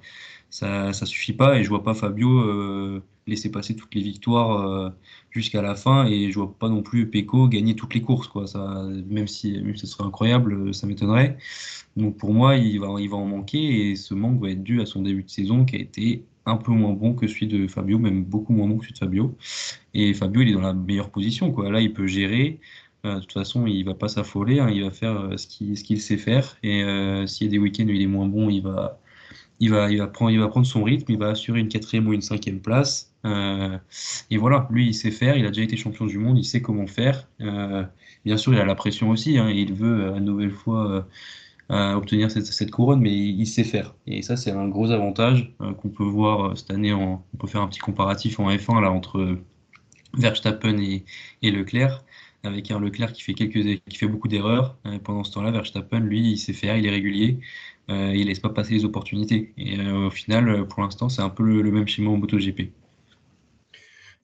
ça, ça suffit pas et je vois pas Fabio laisser passer toutes les victoires jusqu'à la fin et je vois pas non plus Pecco gagner toutes les courses, quoi. Ça, même si, même ce serait incroyable, ça m'étonnerait. Donc pour moi, il va, il va en manquer et ce manque va être dû à son début de saison qui a été un peu moins bon que celui de Fabio, même beaucoup moins bon que celui de Fabio. Et Fabio, il est dans la meilleure position. Quoi. Là, il peut gérer. Euh, de toute façon, il va pas s'affoler. Hein. il va faire euh, ce qu'il qu'il sait faire. Et euh, s'il y a des week-ends où il est moins bon, il va, il va, il prendre, il va prendre son rythme. Il va assurer une quatrième ou une cinquième place. et voilà, lui, il sait faire. Il a déjà été champion du monde. Il sait comment faire. bien sûr, il a la pression aussi. Hein, il veut à nouvelle fois obtenir cette, couronne, mais il, sait faire. Et ça, c'est un gros avantage euh, qu'on peut voir euh, cette année. On peut faire un petit comparatif en F1 là, entre Verstappen et, Leclerc, avec un Leclerc qui fait, quelques, qui fait beaucoup d'erreurs. Euh, pendant ce temps-là, Verstappen, lui, il sait faire, il est régulier, euh, il laisse pas passer les opportunités. Et au final, pour l'instant, c'est un peu le, même schéma en MotoGP.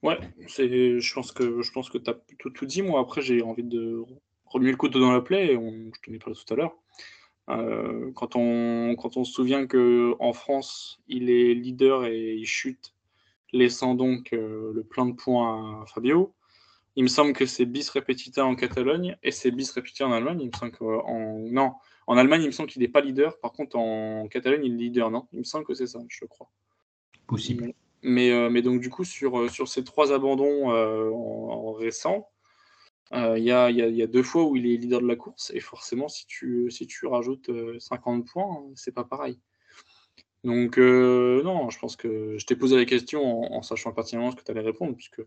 Ouais, je pense que je pense que tu as tout, dit. Moi, après, j'ai envie de remuer le couteau dans la plaie. Je t'en ai parlé tout à l'heure. Euh, quand, on, quand on se souvient qu'en France, il est leader et il chute, laissant donc euh, le plein de points à Fabio. Il me semble que c'est bis repetita en Catalogne et c'est bis repetita en Allemagne. Il me semble qu'en non, en Allemagne, il me semble qu'il n'est pas leader. Par contre, en Catalogne, il est leader, non? Il me semble que c'est ça, je crois. Possible. Mais, euh, mais, donc, du coup, sur, sur ces trois abandons en, récents, euh, il y, a, deux fois où il est leader de la course, et forcément, si tu, si tu rajoutes 50 euh, points, c'est pas pareil. Donc, euh, non, je pense que je t'ai posé la question en, sachant pertinemment ce que tu allais répondre, puisque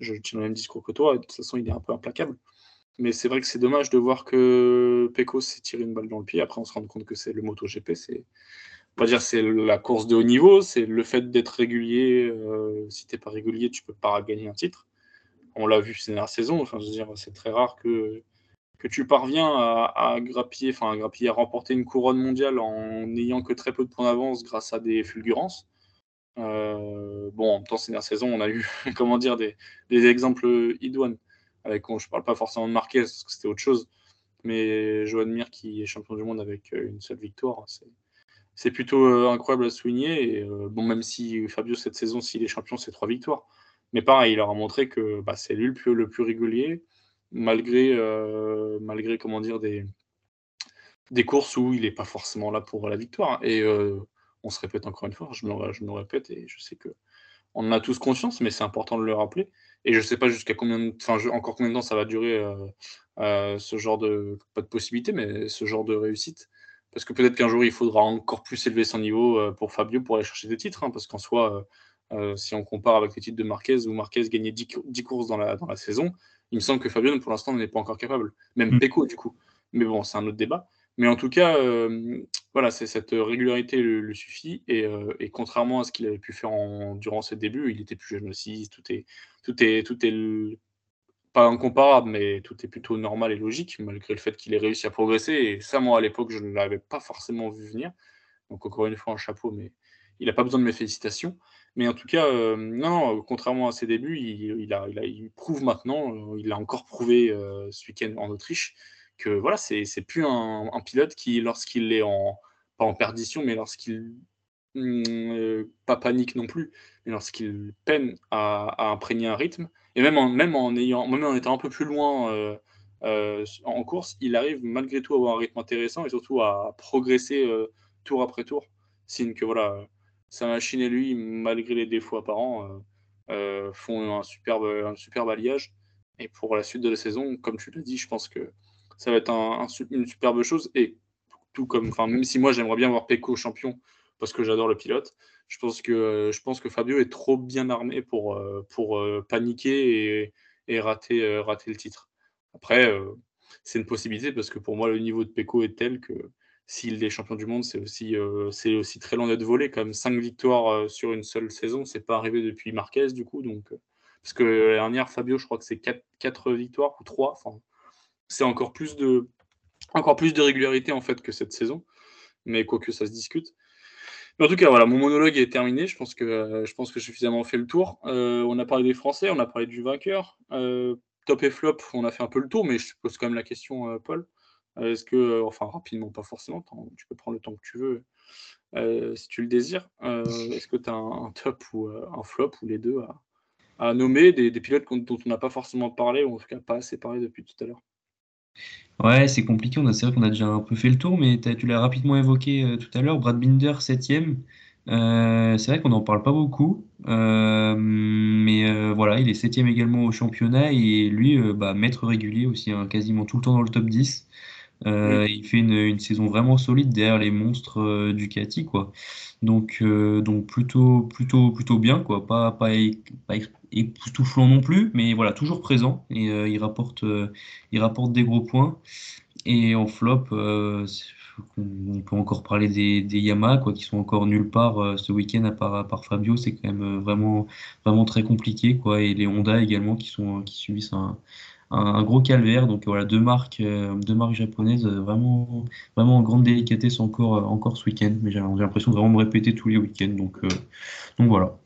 je tiens le même discours que toi, et de toute façon, il est un peu implacable. Mais c'est vrai que c'est dommage de voir que Pecos s'est tiré une balle dans le pied. Après, on se rend compte que c'est le MotoGP, c'est va dire c'est la course de haut niveau, c'est le fait d'être régulier. si tu n'es pas régulier, tu peux pas gagner un titre on l'a vu ces dernières saisons. Enfin, c'est très rare que, que tu parviens à, grappiller, enfin à grappiller, à remporter une couronne mondiale en n'ayant que très peu de points d'avance grâce à des fulgurances. Euh, bon, en même temps, ces dernières saisons, on a eu, *laughs* comment dire, des, des exemples idoines. Avec, je ne parle pas forcément de Marquez, parce que c'était autre chose. Mais Joan Mir, qui est champion du monde avec une seule victoire, c'est plutôt incroyable à souligner. Et, bon, même si Fabio, cette saison, s'il est champion, c'est trois victoires. Mais pareil, il leur a montré que bah, c'est lui le plus, régulier, malgré, euh, comment dire, des, courses où il n'est pas forcément là pour la victoire. Et euh, on se répète encore une fois, je me, je me répète, et je sais que on en a tous conscience, mais c'est important de le rappeler. Et je ne sais pas jusqu'à combien, de, enfin, encore combien de temps ça va durer euh, ce genre de, pas de possibilité, mais ce genre de réussite. Parce que peut-être qu'un jour, il faudra encore plus élever son niveau pour Fabio pour aller chercher des titres, hein, parce qu'en soi, euh, si on compare avec les titres de Marquez, où Marquez gagnait 10, courses dans la, dans la, saison, il me semble que Fabio, pour l'instant, n'est pas encore capable. Même mm. Pecco, du coup. Mais bon, c'est un autre débat. Mais en tout cas, euh, voilà, c'est cette régularité le, suffit. Euh, et, contrairement à ce qu'il avait pu faire durant ses débuts, il était plus jeune aussi. Tout est, tout est, tout est pas incomparable, mais tout est plutôt normal et logique, malgré le fait qu'il ait réussi à progresser. Et ça, moi, à l'époque, je ne l'avais pas forcément vu venir. Donc, encore une fois, un chapeau, mais il n'a pas besoin de mes félicitations. Mais en tout cas, euh, non, contrairement à ses débuts, il, a, il, prouve maintenant, il a encore prouvé ce week-end en Autriche, que voilà, c'est plus un, pilote qui, lorsqu'il est en, pas en perdition, mais lorsqu'il hmm, pas panique non plus, mais lorsqu'il peine à, imprégner un rythme, et même en, même en, ayant, même en étant un peu plus loin en course, il arrive malgré tout à avoir un rythme intéressant et surtout à progresser tour après tour. Signe que voilà, sa machine et lui, malgré les défauts apparents, euh, euh, font un superbe, un alliage. Et pour la suite de la saison, comme tu l'as dit, je pense que ça va être un, une superbe chose. Et tout comme, enfin, même si moi j'aimerais bien voir Pecco champion parce que j'adore le pilote, je pense que je pense que Fabio est trop bien armé pour, euh, pour paniquer et, et rater, rater le titre. Après, c'est une possibilité parce que pour moi le niveau de Pecco est tel que s'il est champion du monde, c'est aussi, euh, aussi très loin d'être volé. Comme 5 victoires euh, sur une seule saison, c'est pas arrivé depuis Marquez, du coup. Donc, euh, parce que la dernière, Fabio, je crois que c'est 4, victoires ou 3. Enfin, c'est encore plus de encore plus de régularité en fait que cette saison. Mais quoique ça se discute. Mais en tout cas, voilà, mon monologue est terminé. Je pense que je pense que j'ai suffisamment fait le tour. on a parlé des Français, on a parlé du vainqueur. top et flop, on a fait un peu le tour, mais je te pose quand même la question, Paul. Euh, est-ce que, euh, enfin rapidement, pas forcément, tu peux prendre le temps que tu veux euh, si tu le désires. Est-ce que tu as un, top ou un flop ou les deux à, nommer des, pilotes dont on n'a pas forcément parlé ou en tout cas pas assez parlé depuis tout à l'heure? Ouais, c'est compliqué. C'est vrai qu'on a déjà un peu fait le tour, mais tu l'as rapidement évoqué tout à l'heure. Brad Binder, 7ème. c'est vrai qu'on n'en parle pas beaucoup, mais voilà, il est septième également au championnat et lui, bah, maître régulier aussi, hein, quasiment tout le temps dans le top 10. Euh, il fait une, saison vraiment solide derrière les monstres euh, Ducati, quoi. Donc, euh, donc plutôt, plutôt, plutôt bien, quoi. Pas, pas, époustouflant non plus, mais voilà, toujours présent et il rapporte, il rapporte des gros points. Et en flop, on peut encore parler des, des Yamaha, quoi, qui sont encore nulle part ce week-end à part, à part Fabio. C'est quand même vraiment, vraiment très compliqué, quoi. Et les Honda également qui sont, qui subissent un un, gros calvaire. Donc voilà, deux marques, euh, deux marques japonaises euh, vraiment, vraiment en grande délicatesse encore, euh, encore ce week-end. Mais j'ai l'impression de vraiment me répéter tous les week-ends. Donc, donc voilà.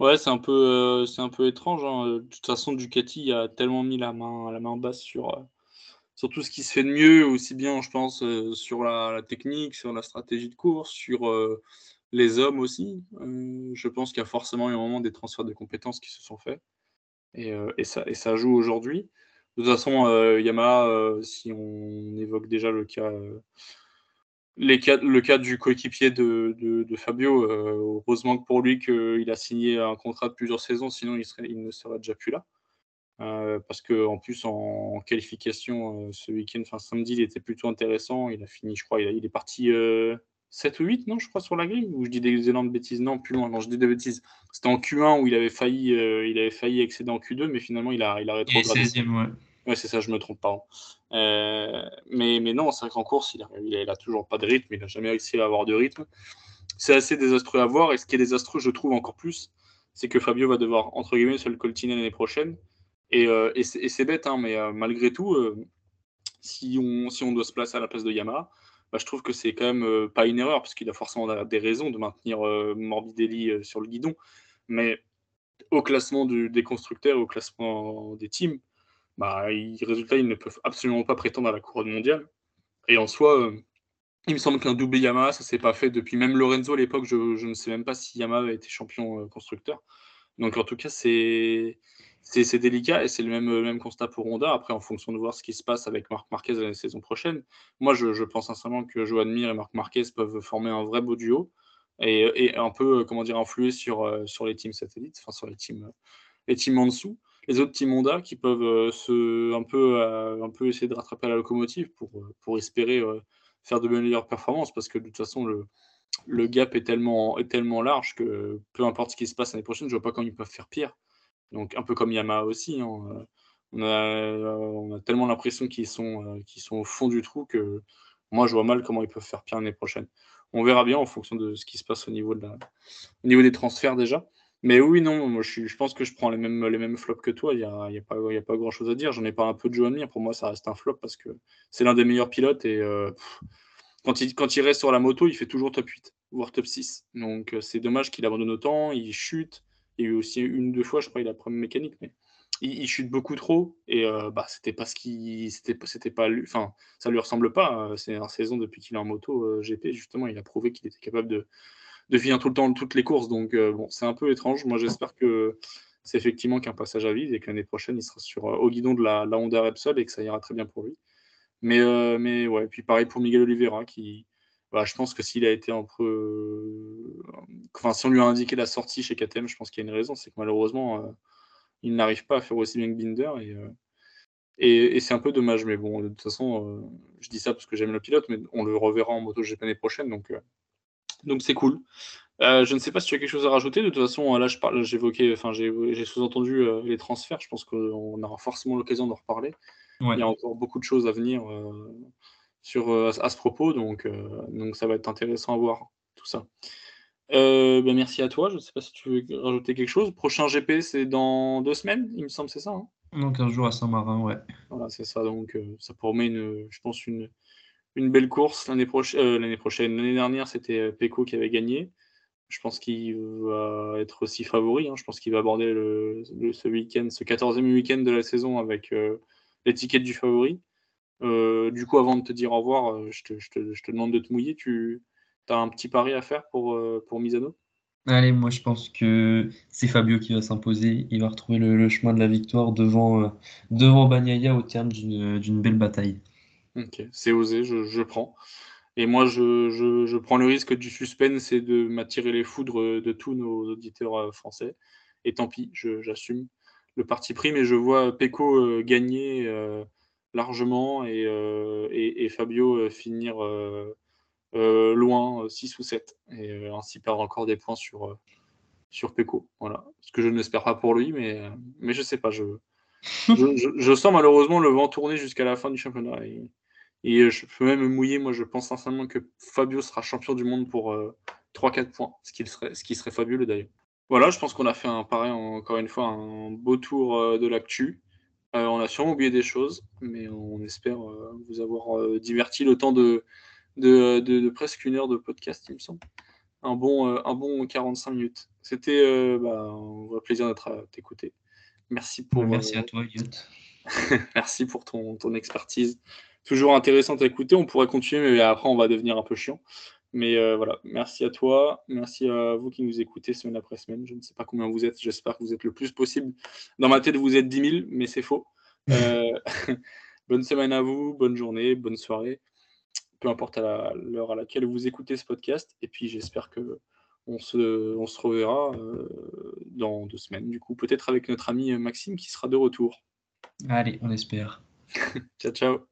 Ouais, c'est un peu, un peu étrange. Hein. De toute façon, Ducati a tellement mis la main, la main basse sur, sur tout ce qui se fait de mieux, aussi bien, je pense, sur la, technique, sur la stratégie de course, sur les hommes aussi. je pense qu'il y a forcément eu un moment des transferts de compétences qui se sont faits. Euh, et, ça, et ça joue aujourd'hui. De toute façon, euh, Yamaha, euh, si on évoque déjà le cas, les le cas du coéquipier de, de, Fabio, heureusement que pour lui qu'il a signé un contrat de plusieurs saisons, sinon il, serait, il ne serait déjà plus là. parce qu'en plus, en, qualification ce week-end, enfin samedi, il était plutôt intéressant. Il a fini, je crois, il, il est parti 7 ou 8, non, je crois, sur la grille Ou je dis des énormes bêtises Non, plus loin, non, je dis des bêtises. C'était en Q1 où il avait failli, euh, il avait failli excéder en Q2, mais finalement, il a, il a rétrogradé. 16 ouais. Ouais, c'est ça, je me trompe pas. Euh, mais, mais non, c'est vrai qu'en course, il a, il, a, toujours pas de rythme, il n'a jamais réussi à avoir de rythme. C'est assez désastreux à voir, et ce qui est désastreux, je trouve encore plus, c'est que Fabio va devoir, entre guillemets, se le coltiner l'année prochaine. Et, euh, et c'est bête, hein, mais malgré tout, si, on, si on doit se placer à la place de Yamaha, bah, je trouve que c'est quand même pas une erreur, parce qu'il a forcément des raisons de maintenir Morbidelli sur le guidon. Mais au classement des constructeurs, au classement des teams, bah, résultat, ils ne peuvent absolument pas prétendre à la couronne mondiale. Et en soi, il me semble qu'un double Yamaha, ça s'est pas fait depuis même Lorenzo à l'époque. Je, ne sais même pas si Yamaha a été champion constructeur. Donc en tout cas, c'est c'est délicat et c'est le même, constat pour Honda. Après, en fonction de voir ce qui se passe avec Marc Marquez la saison prochaine, moi je, pense sincèrement que Joan Mir et Marc Marquez peuvent former un vrai beau duo et, un peu, comment dire, influer sur, euh, sur les teams satellites, enfin sur les teams, les teams en dessous. Les autres teams Honda qui peuvent euh, un, peu, euh, essayer de rattraper la locomotive pour, espérer faire de meilleures performances parce que de toute façon, le, le gap est tellement, est tellement large que peu importe ce qui se passe l'année prochaine, je vois pas comment ils peuvent faire pire. Donc un peu comme Yamaha aussi. Hein, euh, on, a, on, a, tellement l'impression qu'ils sont, euh, au fond du trou que moi je vois mal comment ils peuvent faire pire l'année prochaine. On verra bien en fonction de ce qui se passe au niveau, des transferts déjà. Mais oui, non, moi je, pense que je prends les mêmes, les flops que toi. Il n'y a, a, pas, grand chose à dire. J'en ai pas un peu de Joan Mir. Pour moi, ça reste un flop parce que c'est l'un des meilleurs pilotes et euh, quand, il, quand il reste sur la moto, il fait toujours top 8, voire top 6. Donc c'est dommage qu'il abandonne autant, il chute. Il y a eu aussi une ou deux fois, je crois, il a problème mécanique, mais il, chute beaucoup trop et euh, bah, c'était pas ce qui. C'était, c'était pas. Enfin, ça lui ressemble pas. Euh, c'est une saison depuis qu'il est en moto euh, GP, justement, il a prouvé qu'il était capable de, de finir tout le temps toutes les courses. Donc, bon, c'est un peu étrange. Moi, j'espère que c'est effectivement qu'un passage à vide et que l'année prochaine, il sera sur, au guidon de la, Honda Repsol et que ça ira très bien pour lui. Mais, mais ouais, puis pareil pour Miguel Oliveira qui bah, je pense que s'il a été un peu. Enfin, si on lui a indiqué la sortie chez KTM, je pense qu'il y a une raison, c'est que malheureusement, euh, il n'arrive pas à faire aussi bien que Binder. Euh, et, et, c'est un peu dommage, mais bon, de toute façon, euh, je dis ça parce que j'aime le pilote, mais on le reverra en moto GP l'année prochaine, donc donc c'est cool. je ne sais pas si tu as quelque chose à rajouter. De toute façon, là, j'évoquais, enfin, j'ai sous-entendu les transferts. Je pense qu'on aura forcément l'occasion d'en reparler. Il y a encore beaucoup de choses à venir sur, euh, à ce propos. Donc, euh, donc ça va être intéressant à voir tout ça. Euh, ben merci à toi. Je ne sais pas si tu veux rajouter quelque chose. Prochain GP, c'est dans deux semaines, il me semble, c'est ça hein? Donc un jour à Saint-Marin, ouais. Voilà, c'est ça. Donc ça promet, une, je pense, une, une belle course l'année prochaine. l'année prochaine. L'année dernière, c'était Pecco qui avait gagné. Je pense qu'il va être aussi favori. Hein. Je pense qu'il va aborder le, ce week-end, ce 14e week-end de la saison avec l'étiquette du favori. Euh, du coup, avant de te dire au revoir, euh, je te, demande de te mouiller. Tu as un petit pari à faire pour, euh, pour Misano? Allez, moi je pense que c'est Fabio qui va s'imposer. Il va retrouver le, chemin de la victoire devant, devant Bagnaia au terme d'une belle bataille. Ok, c'est osé, je, prends. Et moi, je, prends le risque du suspense et de m'attirer les foudres de tous nos auditeurs français. Et tant pis, j'assume le parti pris, mais je vois Pecco gagner largement et, euh, et, Fabio euh, finir euh, loin, 6 ou 7, et ainsi perdre encore des points sur, sur Pecco. Voilà. Ce que je n'espère pas pour lui, mais, mais je sais pas. Je, je, sens malheureusement le vent tourner jusqu'à la fin du championnat. Et, et, je peux même me mouiller. Moi, je pense sincèrement que Fabio sera champion du monde pour 3-4 points, ce qui, serait, ce qui serait fabuleux d'ailleurs. Voilà, je pense qu'on a fait un pareil, encore une fois, un beau tour de l'actu. Euh, on a sûrement oublié des choses, mais on espère euh, vous avoir euh, diverti le temps de, de, presque une heure de podcast, il me semble. Un bon, un bon 45 minutes. C'était bah, un vrai plaisir d'être à t'écouter. Merci pour. Merci à toi, *laughs* Merci pour ton, ton expertise. Toujours intéressant à écouter. On pourrait continuer, mais après, on va devenir un peu chiant. Mais euh, voilà, merci à toi, merci à vous qui nous écoutez semaine après semaine. Je ne sais pas combien vous êtes, j'espère que vous êtes le plus possible. Dans ma tête, vous êtes 10 000, mais c'est faux. *laughs* Euh, *laughs* bonne semaine à vous, bonne journée, bonne soirée, peu importe l'heure à, laquelle vous écoutez ce podcast. Et puis j'espère que on se, on se reverra euh, dans deux semaines, du coup, peut-être avec notre ami Maxime qui sera de retour. Allez, on espère. *laughs* ciao, ciao.